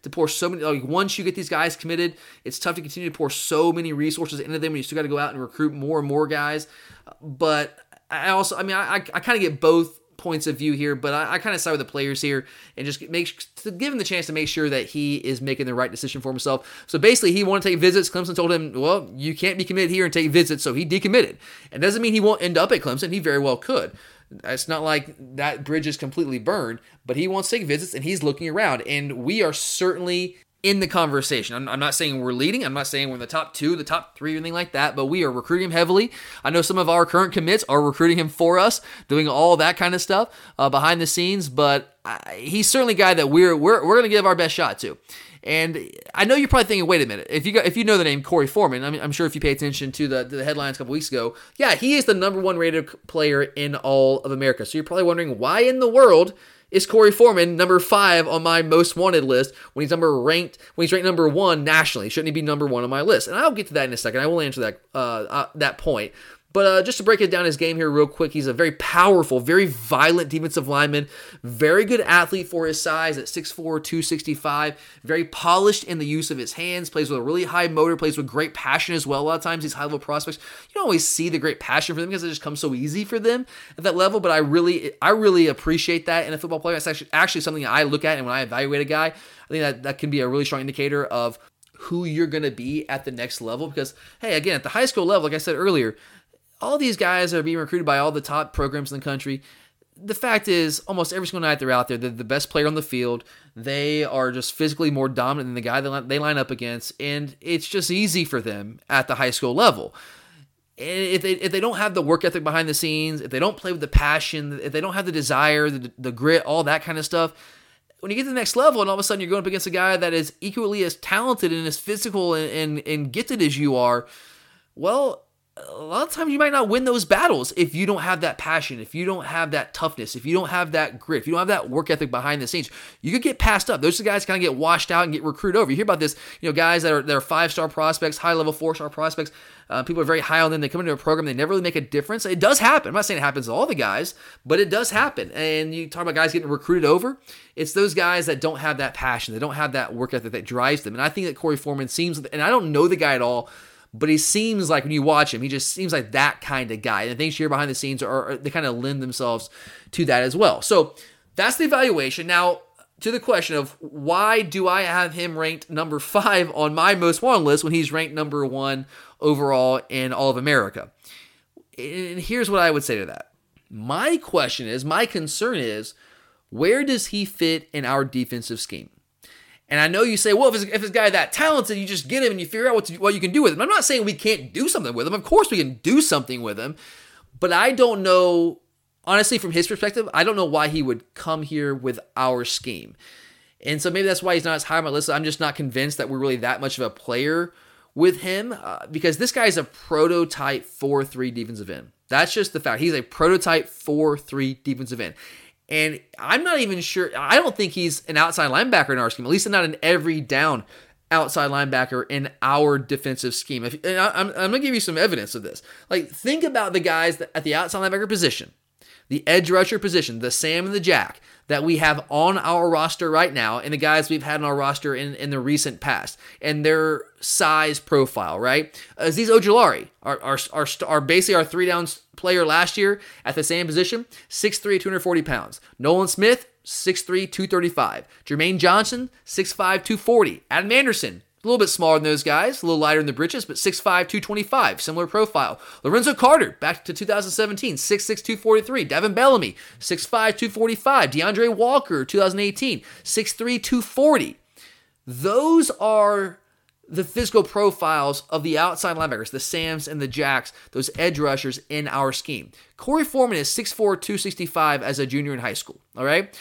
to pour so many. Like once you get these guys committed, it's tough to continue to pour so many resources into them when you still got to go out and recruit more and more guys. But I also, I mean, I, I kind of get both points of view here, but I, I kind of side with the players here and just make to give him the chance to make sure that he is making the right decision for himself. So basically, he wanted to take visits. Clemson told him, "Well, you can't be committed here and take visits," so he decommitted. And doesn't mean he won't end up at Clemson. He very well could. It's not like that bridge is completely burned, but he wants to take visits and he's looking around. And we are certainly in the conversation. I'm, I'm, not saying we're leading. I'm not saying we're in the top two, the top three, or anything like that, but we are recruiting him heavily. I know some of our current commits are recruiting him for us, doing all that kind of stuff uh, behind the scenes, but I, he's certainly a guy that we're, we're, we're going to give our best shot to. And I know you're probably thinking, wait a minute, if you got, if you know the name Korey Foreman, I mean, I'm sure if you pay attention to the, to the headlines a couple weeks ago, yeah, he is the number one rated player in all of America. So you're probably wondering why in the world is Korey Foreman number five on my most wanted list when he's number ranked when he's ranked number one nationally? Shouldn't he be number one on my list? And I'll get to that in a second. I will answer that uh, uh, that point. But uh, just to break it down his game here real quick, he's a very powerful, very violent defensive lineman, very good athlete for his size at 6'4", 265, very polished in the use of his hands, plays with a really high motor, plays with great passion as well. A lot of times these high-level prospects, you don't always see the great passion for them because it just comes so easy for them at that level, but I really I really appreciate that in a football player. It's actually, actually something I look at and when I evaluate a guy, I think that that can be a really strong indicator of who you're going to be at the next level because hey again at the high school level like i said earlier all these guys are being recruited by all the top programs in the country. The fact is, almost every single night they're out there, they're the best player on the field. They are just physically more dominant than the guy that they line up against, and it's just easy for them at the high school level. If they, if they don't have the work ethic behind the scenes, if they don't play with the passion, if they don't have the desire, the, the grit, all that kind of stuff, when you get to the next level and all of a sudden you're going up against a guy that is equally as talented and as physical and, and, and gifted as you are, well, a lot of times you might not win those battles if you don't have that passion, if you don't have that toughness, if you don't have that grit, if you don't have that work ethic behind the scenes. You could get passed up. Those guys kind of get washed out and get recruited over. You hear about this, you know, guys that are that are five star prospects, high level four star prospects. Uh, people are very high on them. They come into a program, they never really make a difference. It does happen. I'm not saying it happens to all the guys, but it does happen. And you talk about guys getting recruited over. It's those guys that don't have that passion, they don't have that work ethic that drives them. And I think that Korey Foreman seems, and I don't know the guy at all but he seems like when you watch him, he just seems like that kind of guy. And the things you hear behind the scenes are, are they kind of lend themselves to that as well. So that's the evaluation. Now, to the question of why do I have him ranked number five on my most wanted list when he's ranked number one overall in all of America? And here's what I would say to that. My question is, my concern is, where does he fit in our defensive scheme? And I know you say, well, if this, if this guy that talented, you just get him and you figure out what, to, what you can do with him. I'm not saying we can't do something with him. Of course, we can do something with him. But I don't know, honestly, from his perspective, I don't know why he would come here with our scheme. And so maybe that's why he's not as high on my list. I'm just not convinced that we're really that much of a player with him uh, because this guy is a prototype 4 3 defensive end. That's just the fact. He's a prototype 4 3 defensive end. And I'm not even sure. I don't think he's an outside linebacker in our scheme, at least not an every down outside linebacker in our defensive scheme. If, and I, am going to give you some evidence of this. Like, think about the guys at the outside linebacker position, the edge rusher position, the Sam and the Jack that we have on our roster right now and the guys we've had on our roster in, in the recent past and their size profile, right? Azeez Ojulari, our, our, our, our basically our three downs player last year at the same position, 6'3, 240 pounds. Nolan Smith, 6'3, 235. Jermaine Johnson, 6'5, 240. Adam Anderson, a little bit smaller than those guys, a little lighter in the britches, but 6'5, 225, similar profile. Lorenzo Carter, back to 2017, 6'6, 243. Davin Bellamy, 6'5, 245. D'Andre Walker, 2018, 6'3, 240. Those are the physical profiles of the outside linebackers, the Sams and the Jacks, those edge rushers in our scheme. Korey Foreman is 6'4, 265 as a junior in high school. All right.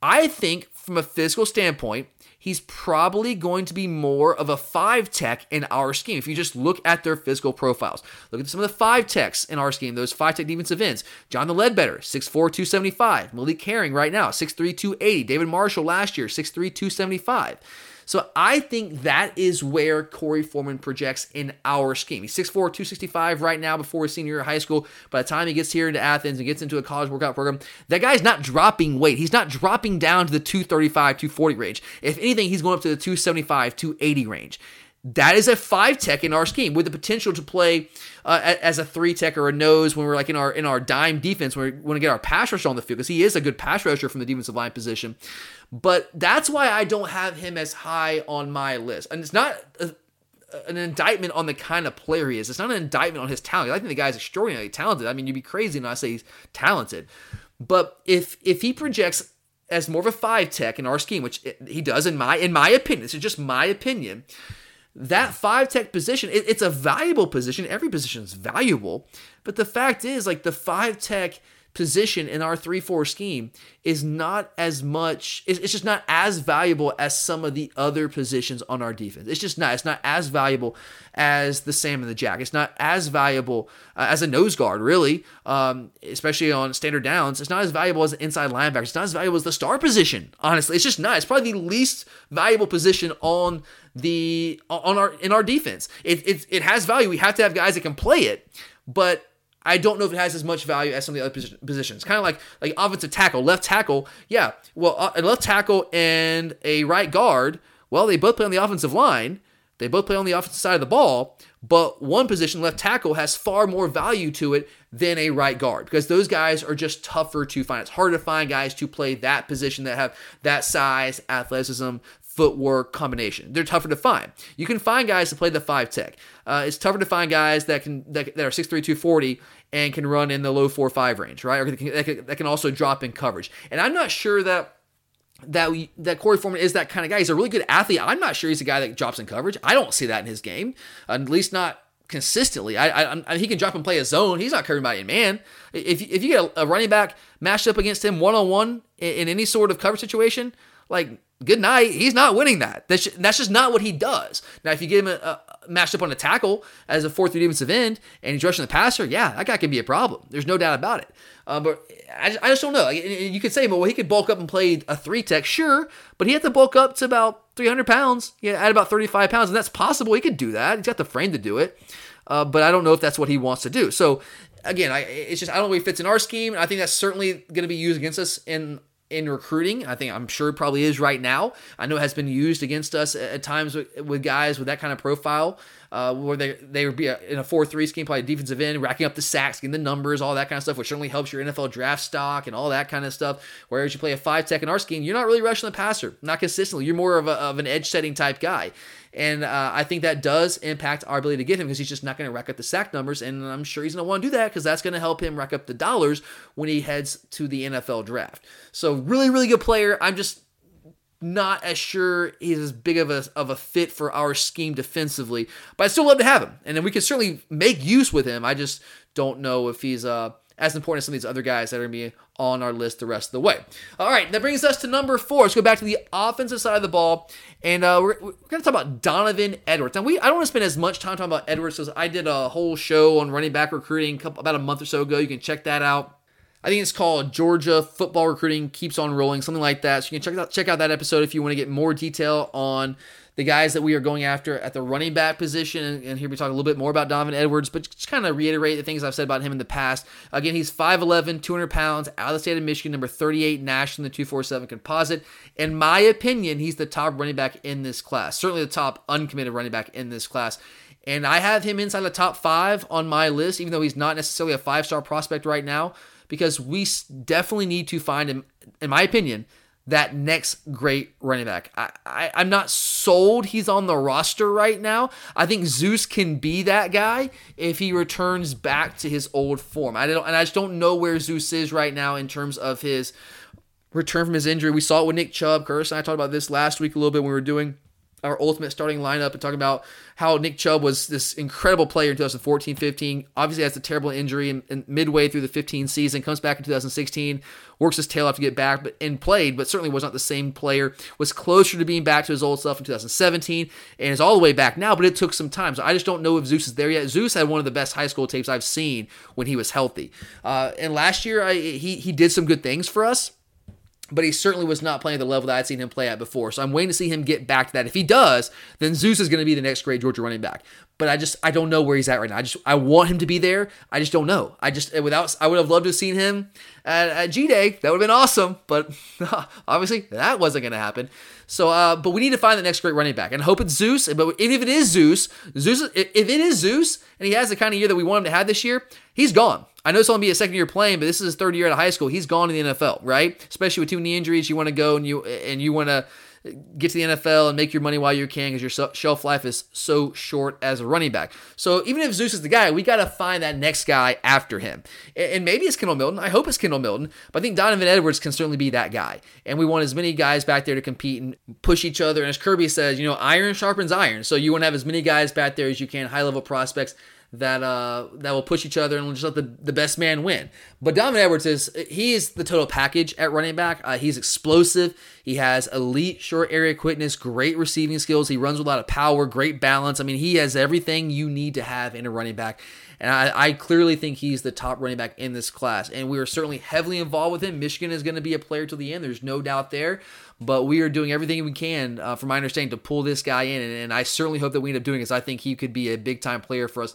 I think from a physical standpoint, he's probably going to be more of a five tech in our scheme. If you just look at their physical profiles, look at some of the five techs in our scheme, those five tech defensive ends. Jonathan Ledbetter, 6'4, 275. Malik Herring right now, 6'3, 280. David Marshall last year, 6'3, 275. So I think that is where Korey Foreman projects in our scheme. He's 6'4, 265 right now before his senior year of high school. By the time he gets here into Athens and gets into a college workout program, that guy's not dropping weight. He's not dropping down to the 235, 240 range. If anything, he's going up to the 275, 280 range. That is a five tech in our scheme with the potential to play uh, as a three tech or a nose when we're like in our in our dime defense when we want to get our pass rusher on the field because he is a good pass rusher from the defensive line position. But that's why I don't have him as high on my list, and it's not. A, an indictment on the kind of player he is. It's not an indictment on his talent. I think the guy's extraordinarily talented. I mean, you'd be crazy not to say he's talented. But if if he projects as more of a five tech in our scheme, which he does in my in my opinion, this is just my opinion that five tech position, it, it's a valuable position. Every position is valuable. But the fact is, like the five tech position in our 3-4 scheme is not as much it's just not as valuable as some of the other positions on our defense. It's just not it's not as valuable as the sam and the jack. It's not as valuable uh, as a nose guard really um, especially on standard downs. It's not as valuable as an inside linebacker it's not as valuable as the star position honestly. It's just not. It's probably the least valuable position on the on our in our defense it, it, it has value we have to have guys that can play it but I don't know if it has as much value as some of the other positions. Kind of like like offensive tackle, left tackle. Yeah, well, a left tackle and a right guard. Well, they both play on the offensive line. They both play on the offensive side of the ball, but one position, left tackle, has far more value to it than a right guard because those guys are just tougher to find. It's harder to find guys to play that position that have that size, athleticism, footwork combination. They're tougher to find. You can find guys to play the five tech. Uh, it's tougher to find guys that can that, that are 6'3", 240 and can run in the low four five range, right? Or that can, that can, also drop in coverage. And I'm not sure that that we, that Korey Foreman is that kind of guy. He's a really good athlete. I'm not sure he's a guy that drops in coverage. I don't see that in his game, at least not consistently. I, I, I, he can drop and play a zone. He's not covering by a man. If if you get a, a running back matched up against him one on one in any sort of cover situation, like good night. He's not winning that. That's just, that's just not what he does. Now, if you get him a, a, matched up on a tackle as a 4 3 defensive end and he's rushing the passer, yeah, that guy can be a problem. There's no doubt about it. Uh, but I, I, just don't know. You could say, well, he could bulk up and play a three tech, sure, but he had to bulk up to about 300 pounds, yeah, at about 35 pounds, and that's possible. He could do that. He's got the frame to do it. Uh, but I don't know if that's what he wants to do. So again, I, it's just I don't know if it fits in our scheme. I think that's certainly going to be used against us in in recruiting. I think I'm sure it probably is right now. I know it has been used against us at times with, with guys with that kind of profile uh, where they they would be a, in a four three scheme, probably defensive end, racking up the sacks, getting the numbers, all that kind of stuff, which certainly helps your NFL draft stock and all that kind of stuff. Whereas you play a five tech in our scheme, you're not really rushing the passer, not consistently. You're more of, a, of an edge setting type guy. And uh, I think that does impact our ability to get him because he's just not going to rack up the sack numbers. And I'm sure he's going to want to do that because that's going to help him rack up the dollars when he heads to the NFL draft. So, really, really good player. I'm just not as sure he's as big of a, of a fit for our scheme defensively, but I still love to have him. And then we can certainly make use with him. I just don't know if he's uh, as important as some of these other guys that are going to be on our list the rest of the way. All right, that brings us to number four. Let's go back to the offensive side of the ball, and uh, we're, we're going to talk about Donovan Edwards. Now, we I don't want to spend as much time talking about Edwards because I did a whole show on running back recruiting about a month or so ago. You can check that out. I think it's called Georgia Football Recruiting Keeps on Rolling, something like that. So you can check out check out that episode if you want to get more detail on the guys that we are going after at the running back position. And, and here we talk a little bit more about Donovan Edwards, but just kind of reiterate the things I've said about him in the past. Again, he's 5'11, 200 pounds, out of the state of Michigan, number 38 national in the 247 composite. In my opinion, he's the top running back in this class, certainly the top uncommitted running back in this class. And I have him inside the top five on my list, even though he's not necessarily a five star prospect right now because we definitely need to find him, in my opinion, that next great running back. I, I, I'm not sold he's on the roster right now. I think Zeus can be that guy if he returns back to his old form. I don't, and I just don't know where Zeus is right now in terms of his return from his injury. We saw it with Nick Chubb. Curtis and I talked about this last week a little bit when we were doing our ultimate starting lineup and talking about how Nick Chubb was this incredible player in 2014 15. Obviously, has a terrible injury and, midway through the 15 season, comes back in 2016, works his tail off to get back but, and played, but certainly was not the same player. Was closer to being back to his old self in 2017 and is all the way back now, but it took some time. So I just don't know if Zeus is there yet. Zeus had one of the best high school tapes I've seen when he was healthy. Uh, and last year, I, he, he did some good things for us but he certainly was not playing at the level that I'd seen him play at before. So I'm waiting to see him get back to that. If he does, then Zeus is going to be the next great Georgia running back. But I just I don't know where he's at right now. I just I want him to be there. I just don't know. I just without I would have loved to have seen him at, at G Day. That would have been awesome. But obviously that wasn't going to happen. So, uh, but we need to find the next great running back, and hope it's Zeus. But if it is Zeus, Zeus, if it is Zeus, and he has the kind of year that we want him to have this year, he's gone. I know it's only be a second year playing, but this is his third year out of high school. He's gone to the NFL, right? Especially with too many injuries, you want to go and you and you want to get to the NFL and make your money while you can because your shelf life is so short as a running back. So even if Zeus is the guy, we got to find that next guy after him. And maybe it's Kendall Milton. I hope it's Kendall Milton, but I think Donovan Edwards can certainly be that guy. And we want as many guys back there to compete and push each other. And as Kirby says, you know, iron sharpens iron. So you want to have as many guys back there as you can, high level prospects that uh that will push each other and just let the, the best man win. But Donovan Edwards is he is the total package at running back. Uh, he's explosive. He has elite short area quickness, great receiving skills. He runs with a lot of power, great balance. I mean, he has everything you need to have in a running back. And I, I clearly think he's the top running back in this class. And we are certainly heavily involved with him. Michigan is going to be a player till the end. There's no doubt there. But we are doing everything we can, uh, from my understanding, to pull this guy in. And, and I certainly hope that we end up doing this. I think he could be a big time player for us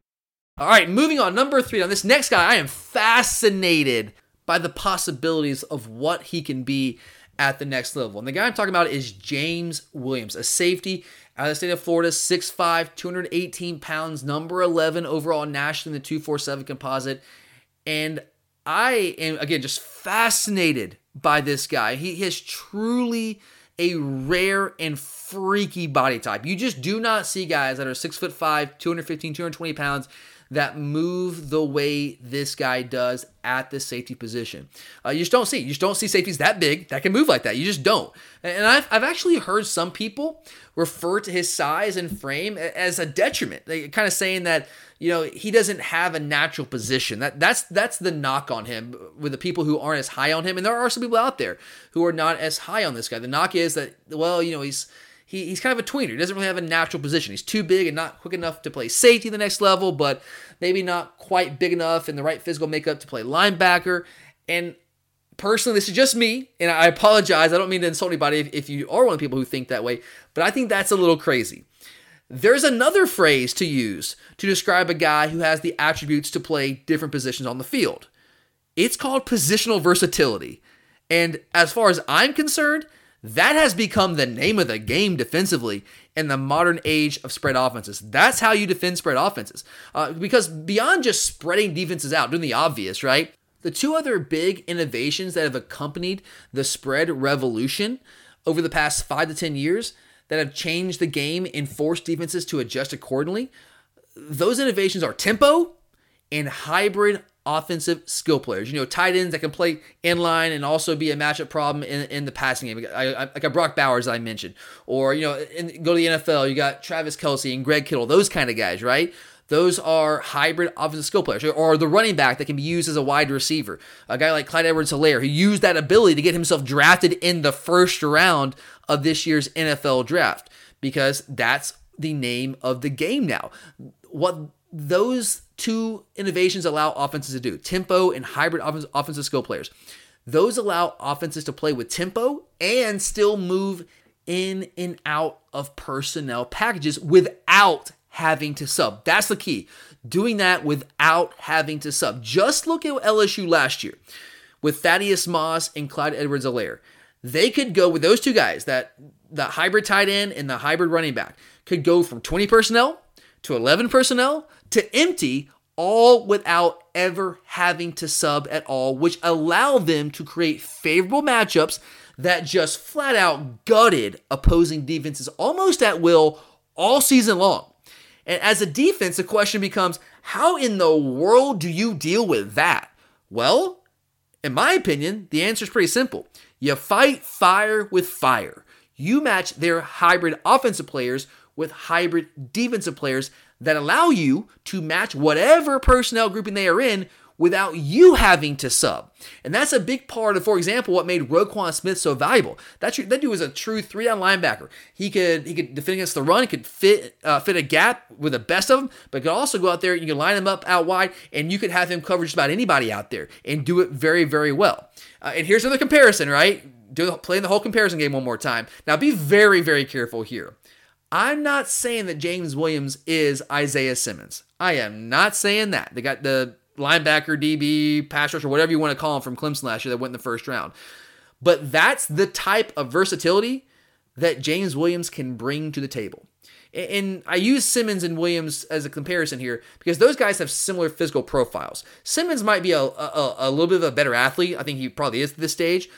All right, moving on. Number three. On this next guy, I am fascinated by the possibilities of what he can be at the next level. And the guy I'm talking about is James Williams, a safety out of the state of Florida, 6'5, 218 pounds, number 11 overall nationally in the 247 composite. And I am, again, just fascinated by this guy. He has truly a rare and freaky body type. You just do not see guys that are 6'5, 215, 220 pounds that move the way this guy does at the safety position. Uh, you just don't see. You just don't see safeties that big that can move like that. You just don't. And I've, I've actually heard some people refer to his size and frame as a detriment. They kind of saying that you know he doesn't have a natural position. That that's that's the knock on him with the people who aren't as high on him. And there are some people out there who are not as high on this guy. The knock is that well, you know he's he, he's kind of a tweener. He doesn't really have a natural position. He's too big and not quick enough to play safety the next level, but maybe not quite big enough in the right physical makeup to play linebacker. And personally, this is just me, and I apologize. I don't mean to insult anybody if, if you are one of the people who think that way, but I think that's a little crazy. There's another phrase to use to describe a guy who has the attributes to play different positions on the field. It's called positional versatility. And as far as I'm concerned, that has become the name of the game defensively in the modern age of spread offenses. That's how you defend spread offenses. Uh, because beyond just spreading defenses out, doing the obvious, right? The two other big innovations that have accompanied the spread revolution over the past five to 10 years that have changed the game and forced defenses to adjust accordingly, those innovations are tempo and hybrid offensive skill players. You know, tight ends that can play in line and also be a matchup problem in, in the passing game. I, I, like a Brock Bowers I mentioned, or you know, in, go to the NFL. You got Travis Kelce and Greg Kittle, those kind of guys, right? Those are hybrid offensive skill players, or the running back that can be used as a wide receiver. A guy like Clyde Edwards-Helaire, who used that ability to get himself drafted in the first round of this year's NFL draft, because that's the name of the game now. What those two innovations allow offenses to do tempo and hybrid offensive skill players. Those allow offenses to play with tempo and still move in and out of personnel packages without having to sub. That's the key. Doing that without having to sub. Just look at LSU last year with Thaddeus Moss and Clyde Edwards-Helaire. They could go with those two guys, that the hybrid tight end and the hybrid running back, could go from 20 personnel to 11 personnel to empty all without ever having to sub at all, which allow them to create favorable matchups that just flat out gutted opposing defenses almost at will all season long. And as a defense, the question becomes how in the world do you deal with that? Well, in my opinion, the answer is pretty simple. You fight fire with fire. You match their hybrid offensive players with hybrid defensive players that allow you to match whatever personnel grouping they are in without you having to sub. And that's a big part of, for example, what made Roquan Smith so valuable. That, that dude was a true three-down linebacker. He could he could defend against the run, he could fit uh, fit a gap with the best of them, but could also go out there, you can line him up out wide, and you could have him cover just about anybody out there and do it very, very well. Uh, and here's another comparison, right? Do playing the whole comparison game one more time. Now be very, very careful here. I'm not saying that James Williams is Isaiah Simmons. I am not saying that. They got the linebacker, DB, pass rusher, whatever you want to call him from Clemson last year that went in the first round. But that's the type of versatility that James Williams can bring to the table. And I use Simmons and Williams as a comparison here because those guys have similar physical profiles. Simmons might be a, a, a little bit of a better athlete. I think he probably is at this stage.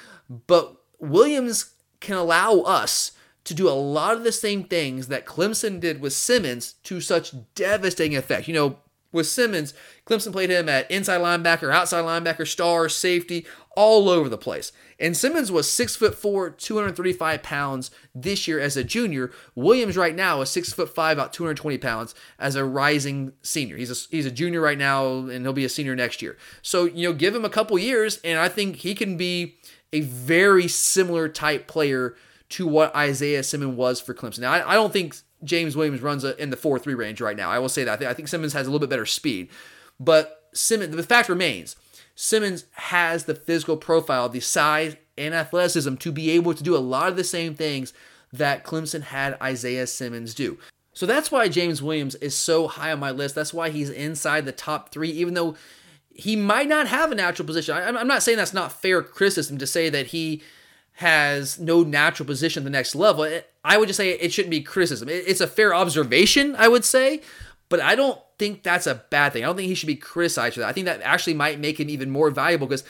But Williams can allow us to do a lot of the same things that Clemson did with Simmons to such devastating effect. You know, with Simmons, Clemson played him at inside linebacker, outside linebacker, star, safety, all over the place. And Simmons was six foot four, 235 pounds this year as a junior. Williams right now is six foot five, about 220 pounds as a rising senior. He's a, he's a junior right now, and he'll be a senior next year. So you know, give him a couple years, and I think he can be a very similar type player to what Isaiah Simmons was for Clemson. Now, I, I don't think James Williams runs a, in the 4 3 range right now. I will say that. I think, I think Simmons has a little bit better speed. But Simmons, the fact remains, Simmons has the physical profile, the size and athleticism to be able to do a lot of the same things that Clemson had Isaiah Simmons do. So that's why James Williams is so high on my list. That's why he's inside the top three, even though he might not have a natural position. I, am not saying that's not fair criticism to say that he has no natural position at the next level, I would just say it shouldn't be criticism. It's a fair observation, I would say, but I don't think that's a bad thing. I don't think he should be criticized for that. I think that actually might make him even more valuable because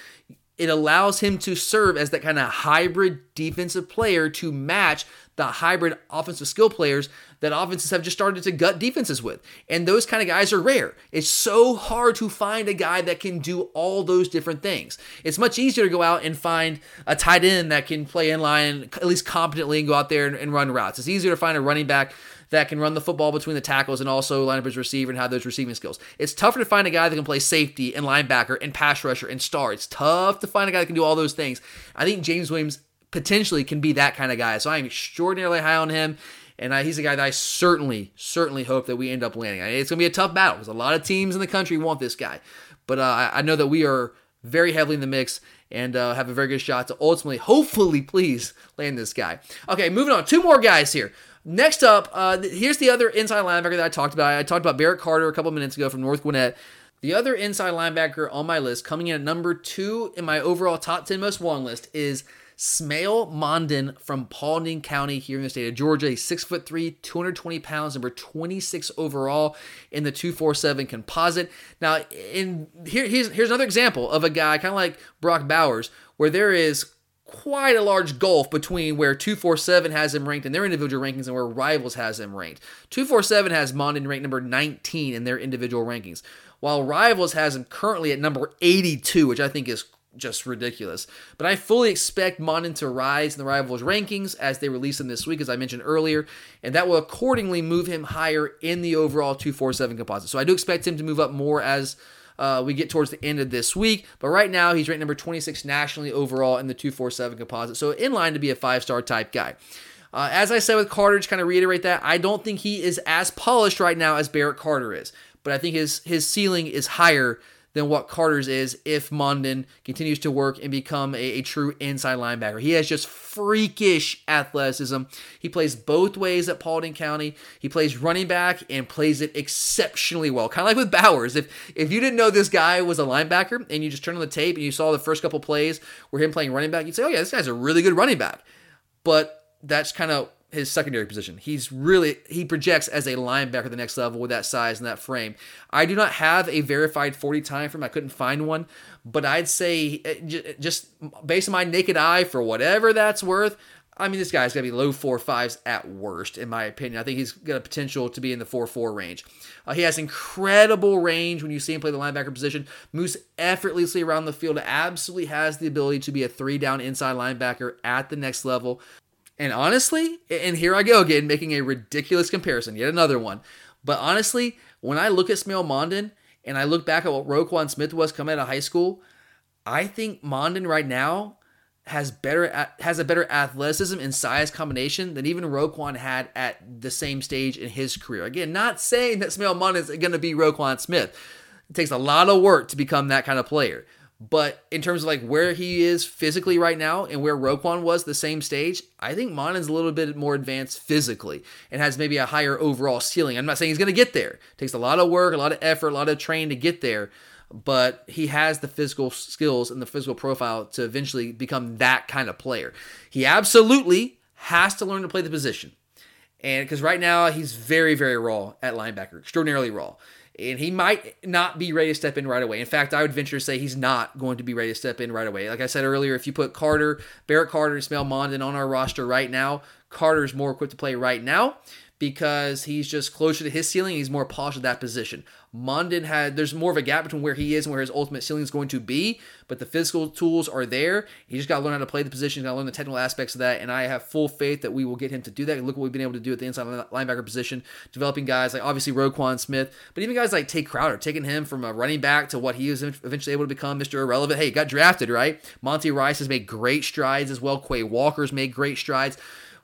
it allows him to serve as that kind of hybrid defensive player to match the hybrid offensive skill players that offenses have just started to gut defenses with. And those kind of guys are rare. It's so hard to find a guy that can do all those different things. It's much easier to go out and find a tight end that can play in line at least competently and go out there and, and run routes. It's easier to find a running back that can run the football between the tackles and also line up his receiver and have those receiving skills. It's tougher to find a guy that can play safety and linebacker and pass rusher and star. It's tough to find a guy that can do all those things. I think James Williams potentially can be that kind of guy. So I'm extraordinarily high on him. And he's a guy that I certainly, certainly hope that we end up landing. It's going to be a tough battle because a lot of teams in the country want this guy. But uh, I know that we are very heavily in the mix and uh, have a very good shot to ultimately, hopefully, please land this guy. Okay, moving on. Two more guys here. Next up, uh, here's the other inside linebacker that I talked about. I talked about Barrett Carter a couple minutes ago from North Gwinnett. The other inside linebacker on my list, coming in at number two in my overall top 10 most wanted list, is Smael Mondon from Paulding County here in the state of Georgia. He's six foot three, 220 pounds, number 26 overall in the 247 composite. Now, in here, here's, here's another example of a guy kind of like Brock Bowers, where there is quite a large gulf between where 247 has him ranked in their individual rankings and where Rivals has him ranked. 247 has Mondon ranked number 19 in their individual rankings, while Rivals has him currently at number 82, which I think is just ridiculous. But I fully expect Mondon to rise in the Rivals rankings as they release him this week, as I mentioned earlier, and that will accordingly move him higher in the overall 247 composite. So I do expect him to move up more as uh, we get towards the end of this week. But right now, he's ranked number 26 nationally overall in the 247 composite. So in line to be a five star type guy. Uh, as I said with Carter, to kind of reiterate that, I don't think he is as polished right now as Barrett Carter is. But I think his his ceiling is higher than what Carter's is if Mondon continues to work and become a, a, true inside linebacker. He has just freakish athleticism. He plays both ways at Paulding County. He plays running back and plays it exceptionally well. Kind of like with Bowers. If if you didn't know this guy was a linebacker and you just turned on the tape and you saw the first couple plays where him playing running back, you'd say, "Oh yeah, this guy's a really good running back." But that's kind of his secondary position. He's really he projects as a linebacker the next level with that size and that frame. I do not have a verified 40 time frame. I couldn't find one, but I'd say eh, just based on my naked eye for whatever that's worth, I mean, this guy's going to be low four fives at worst, in my opinion. I think he's got a potential to be in the four four range. Uh, he has incredible range when you see him play the linebacker position. Moves effortlessly around the field. Absolutely has the ability to be a three down inside linebacker at the next level. And honestly, and here I go again, making a ridiculous comparison, yet another one. But honestly, when I look at Smael Mondon and I look back at what Roquan Smith was coming out of high school, I think Mondon right now has better has a better athleticism and size combination than even Roquan had at the same stage in his career. Again, not saying that Smael Mondon is going to be Roquan Smith. It takes a lot of work to become that kind of player. But in terms of like where he is physically right now and where Roquan was the same stage, I think Mondon's a little bit more advanced physically and has maybe a higher overall ceiling. I'm not saying he's going to get there. It takes a lot of work, a lot of effort, a lot of training to get there, but he has the physical skills and the physical profile to eventually become that kind of player. He absolutely has to learn to play the position. And because right now he's very, very raw at linebacker, extraordinarily raw and he might not be ready to step in right away. In fact, I would venture to say he's not going to be ready to step in right away. Like I said earlier, if you put Carter, Barrett Carter, and Smael Mondon on our roster right now, Carter's more equipped to play right now because he's just closer to his ceiling. He's more polished at that position. Mondon had there's more of a gap between where he is and where his ultimate ceiling is going to be, but the physical tools are there. He just got to learn how to play the position, got to learn the technical aspects of that, and I have full faith that we will get him to do that. And look what we've been able to do at the inside linebacker position, developing guys like obviously Roquan Smith, but even guys like Tae Crowder, taking him from a running back to what he was eventually able to become, Mr. Irrelevant. Hey, got drafted, right? Monty Rice has made great strides as well. Quay Walker's made great strides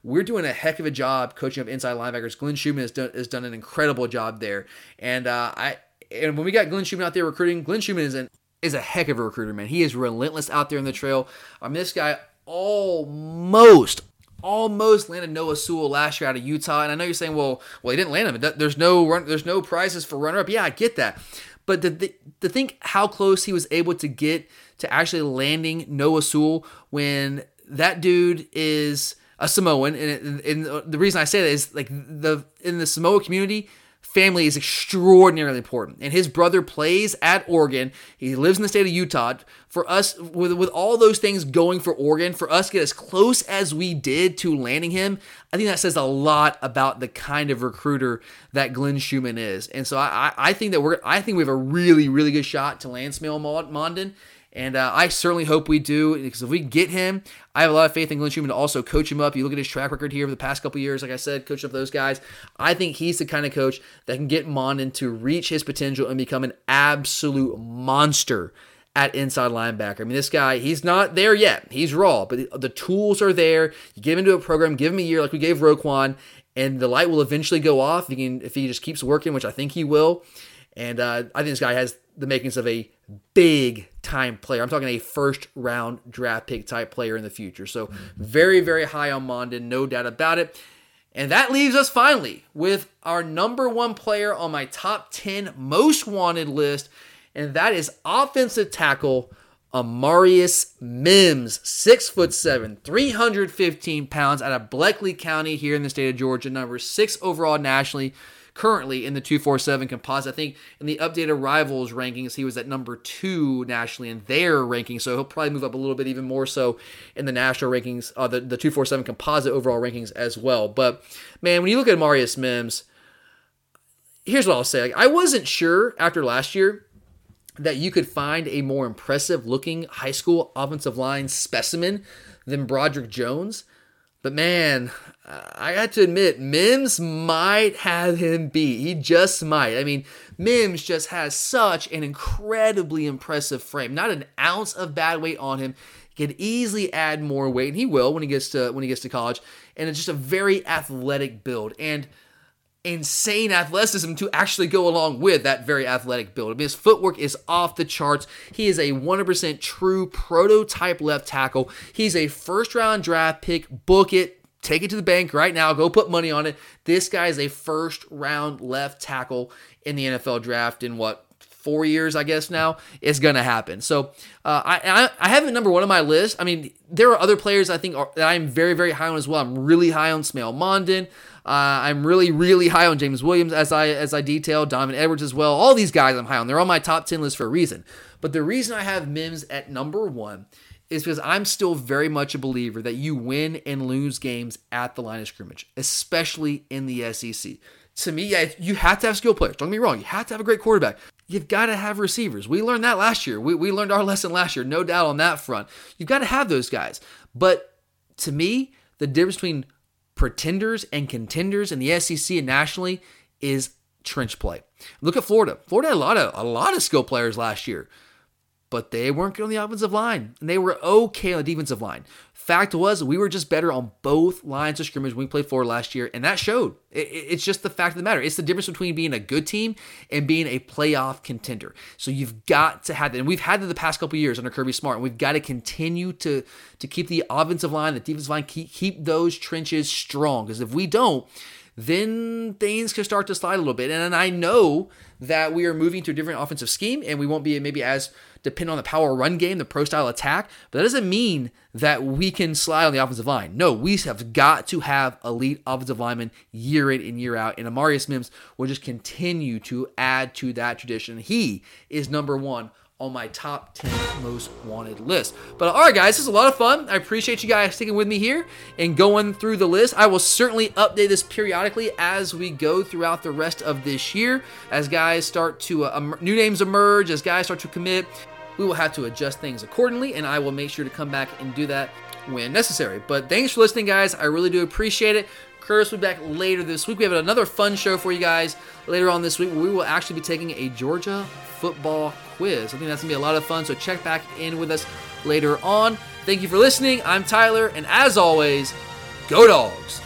we're doing a heck of a job coaching up inside linebackers. Glenn Schumann has done has done an incredible job there, and uh, I and when we got Glenn Schumann out there recruiting, Glenn Schumann is an is a heck of a recruiter, man. He is relentless out there in the trail. I mean, this guy almost almost landed Noah Sewell last year out of Utah, and I know you're saying, well, well, he didn't land him. There's no run, there's no prizes for runner up. Yeah, I get that, but to, to think how close he was able to get to actually landing Noah Sewell when that dude is a Samoan, and, and the reason I say that is like the in the Samoa community, family is extraordinarily important. And his brother plays at Oregon. He lives in the state of Utah. For us, with, with all those things going for Oregon, for us get as close as we did to landing him, I think that says a lot about the kind of recruiter that Glenn Schumann is. And so I, I think that we're I think we have a really, really good shot to land Smael Mondon. And uh, I certainly hope we do because if we get him, I have a lot of faith in Glenn Schumann to also coach him up. You look at his track record here over the past couple years, like I said, coaching up those guys. I think he's the kind of coach that can get Mondon to reach his potential and become an absolute monster at inside linebacker. I mean, this guy, he's not there yet. He's raw, but the tools are there. You give him to a program, give him a year like we gave Roquan, and the light will eventually go off if he, can, if he just keeps working, which I think he will. And uh, I think this guy has the makings of a big time player. I'm talking a first round draft pick type player in the future. So very, very high on Mondon, no doubt about it. And that leaves us finally with our number one player on my top 10 most wanted list, and that is offensive tackle Amarius Mims, six foot seven, 315 pounds out of Bleckley County here in the state of Georgia, number six overall nationally currently in the 247 composite. I think in the updated rivals rankings, he was at number two nationally in their rankings. So he'll probably move up a little bit even more so in the national rankings, uh, the, the 247 composite overall rankings as well. But man, when you look at Marius Mims, here's what I'll say. Like, I wasn't sure after last year that you could find a more impressive looking high school offensive line specimen than Broderick Jones. But man, I got to admit, Mims might have him beat. He just might. I mean, Mims just has such an incredibly impressive frame. Not an ounce of bad weight on him. He easily add more weight, and he will when he gets to when he gets to college. And it's just a very athletic build and insane athleticism to actually go along with that very athletic build. I mean, his footwork is off the charts. He is a 100% true prototype left tackle. He's a first round draft pick. Book it Take it to the bank right now. Go put money on it. This guy is a first round left tackle in the NFL draft in what four years, I guess now, it's to happen. So uh, I, I have him number one on my list. I mean, there are other players I think are, that I'm very, very high on as well. I'm really high on Smael Mondon. Uh, I'm really, really high on James Williams as I as I detailed, Donovan Edwards as well. All these guys I'm high on. They're on my top 10 list for a reason. But the reason I have Mims at number one is because I'm still very much a believer that you win and lose games at the line of scrimmage, especially in the SEC. To me, yeah, you have to have skill players. Don't get me wrong. You have to have a great quarterback. You've got to have receivers. We learned that last year. We, we learned our lesson last year, no doubt on that front. You've got to have those guys. But to me, the difference between pretenders and contenders in the SEC and nationally is trench play. Look at Florida. Florida had a lot of a lot of skill players last year but they weren't good on the offensive line. And they were okay on the defensive line. Fact was, we were just better on both lines of scrimmage when we played Florida last year, and that showed. It's just the fact of the matter. It's the difference between being a good team and being a playoff contender. So you've got to have that. And we've had that the past couple years under Kirby Smart, and we've got to continue to, to keep the offensive line, the defensive line, keep, keep those trenches strong. Because if we don't, then things can start to slide a little bit. And I know that we are moving to a different offensive scheme and we won't be maybe as dependent on the power run game, the pro style attack, but that doesn't mean that we can slide on the offensive line. No, we have got to have elite offensive linemen year in and year out. And Amarius Mims will just continue to add to that tradition. He is number one on my top 10 most wanted list. But all right, guys, this is a lot of fun. I appreciate you guys sticking with me here and going through the list. I will certainly update this periodically as we go throughout the rest of this year. As guys start to, uh, new names emerge, as guys start to commit, we will have to adjust things accordingly, and I will make sure to come back and do that when necessary. But thanks for listening, guys. I really do appreciate it. Curtis will be back later this week. We have another fun show for you guys later on this week we will actually be taking a Georgia football quiz. I think that's going to be a lot of fun, so check back in with us later on. Thank you for listening. I'm Tyler, and as always, go dogs.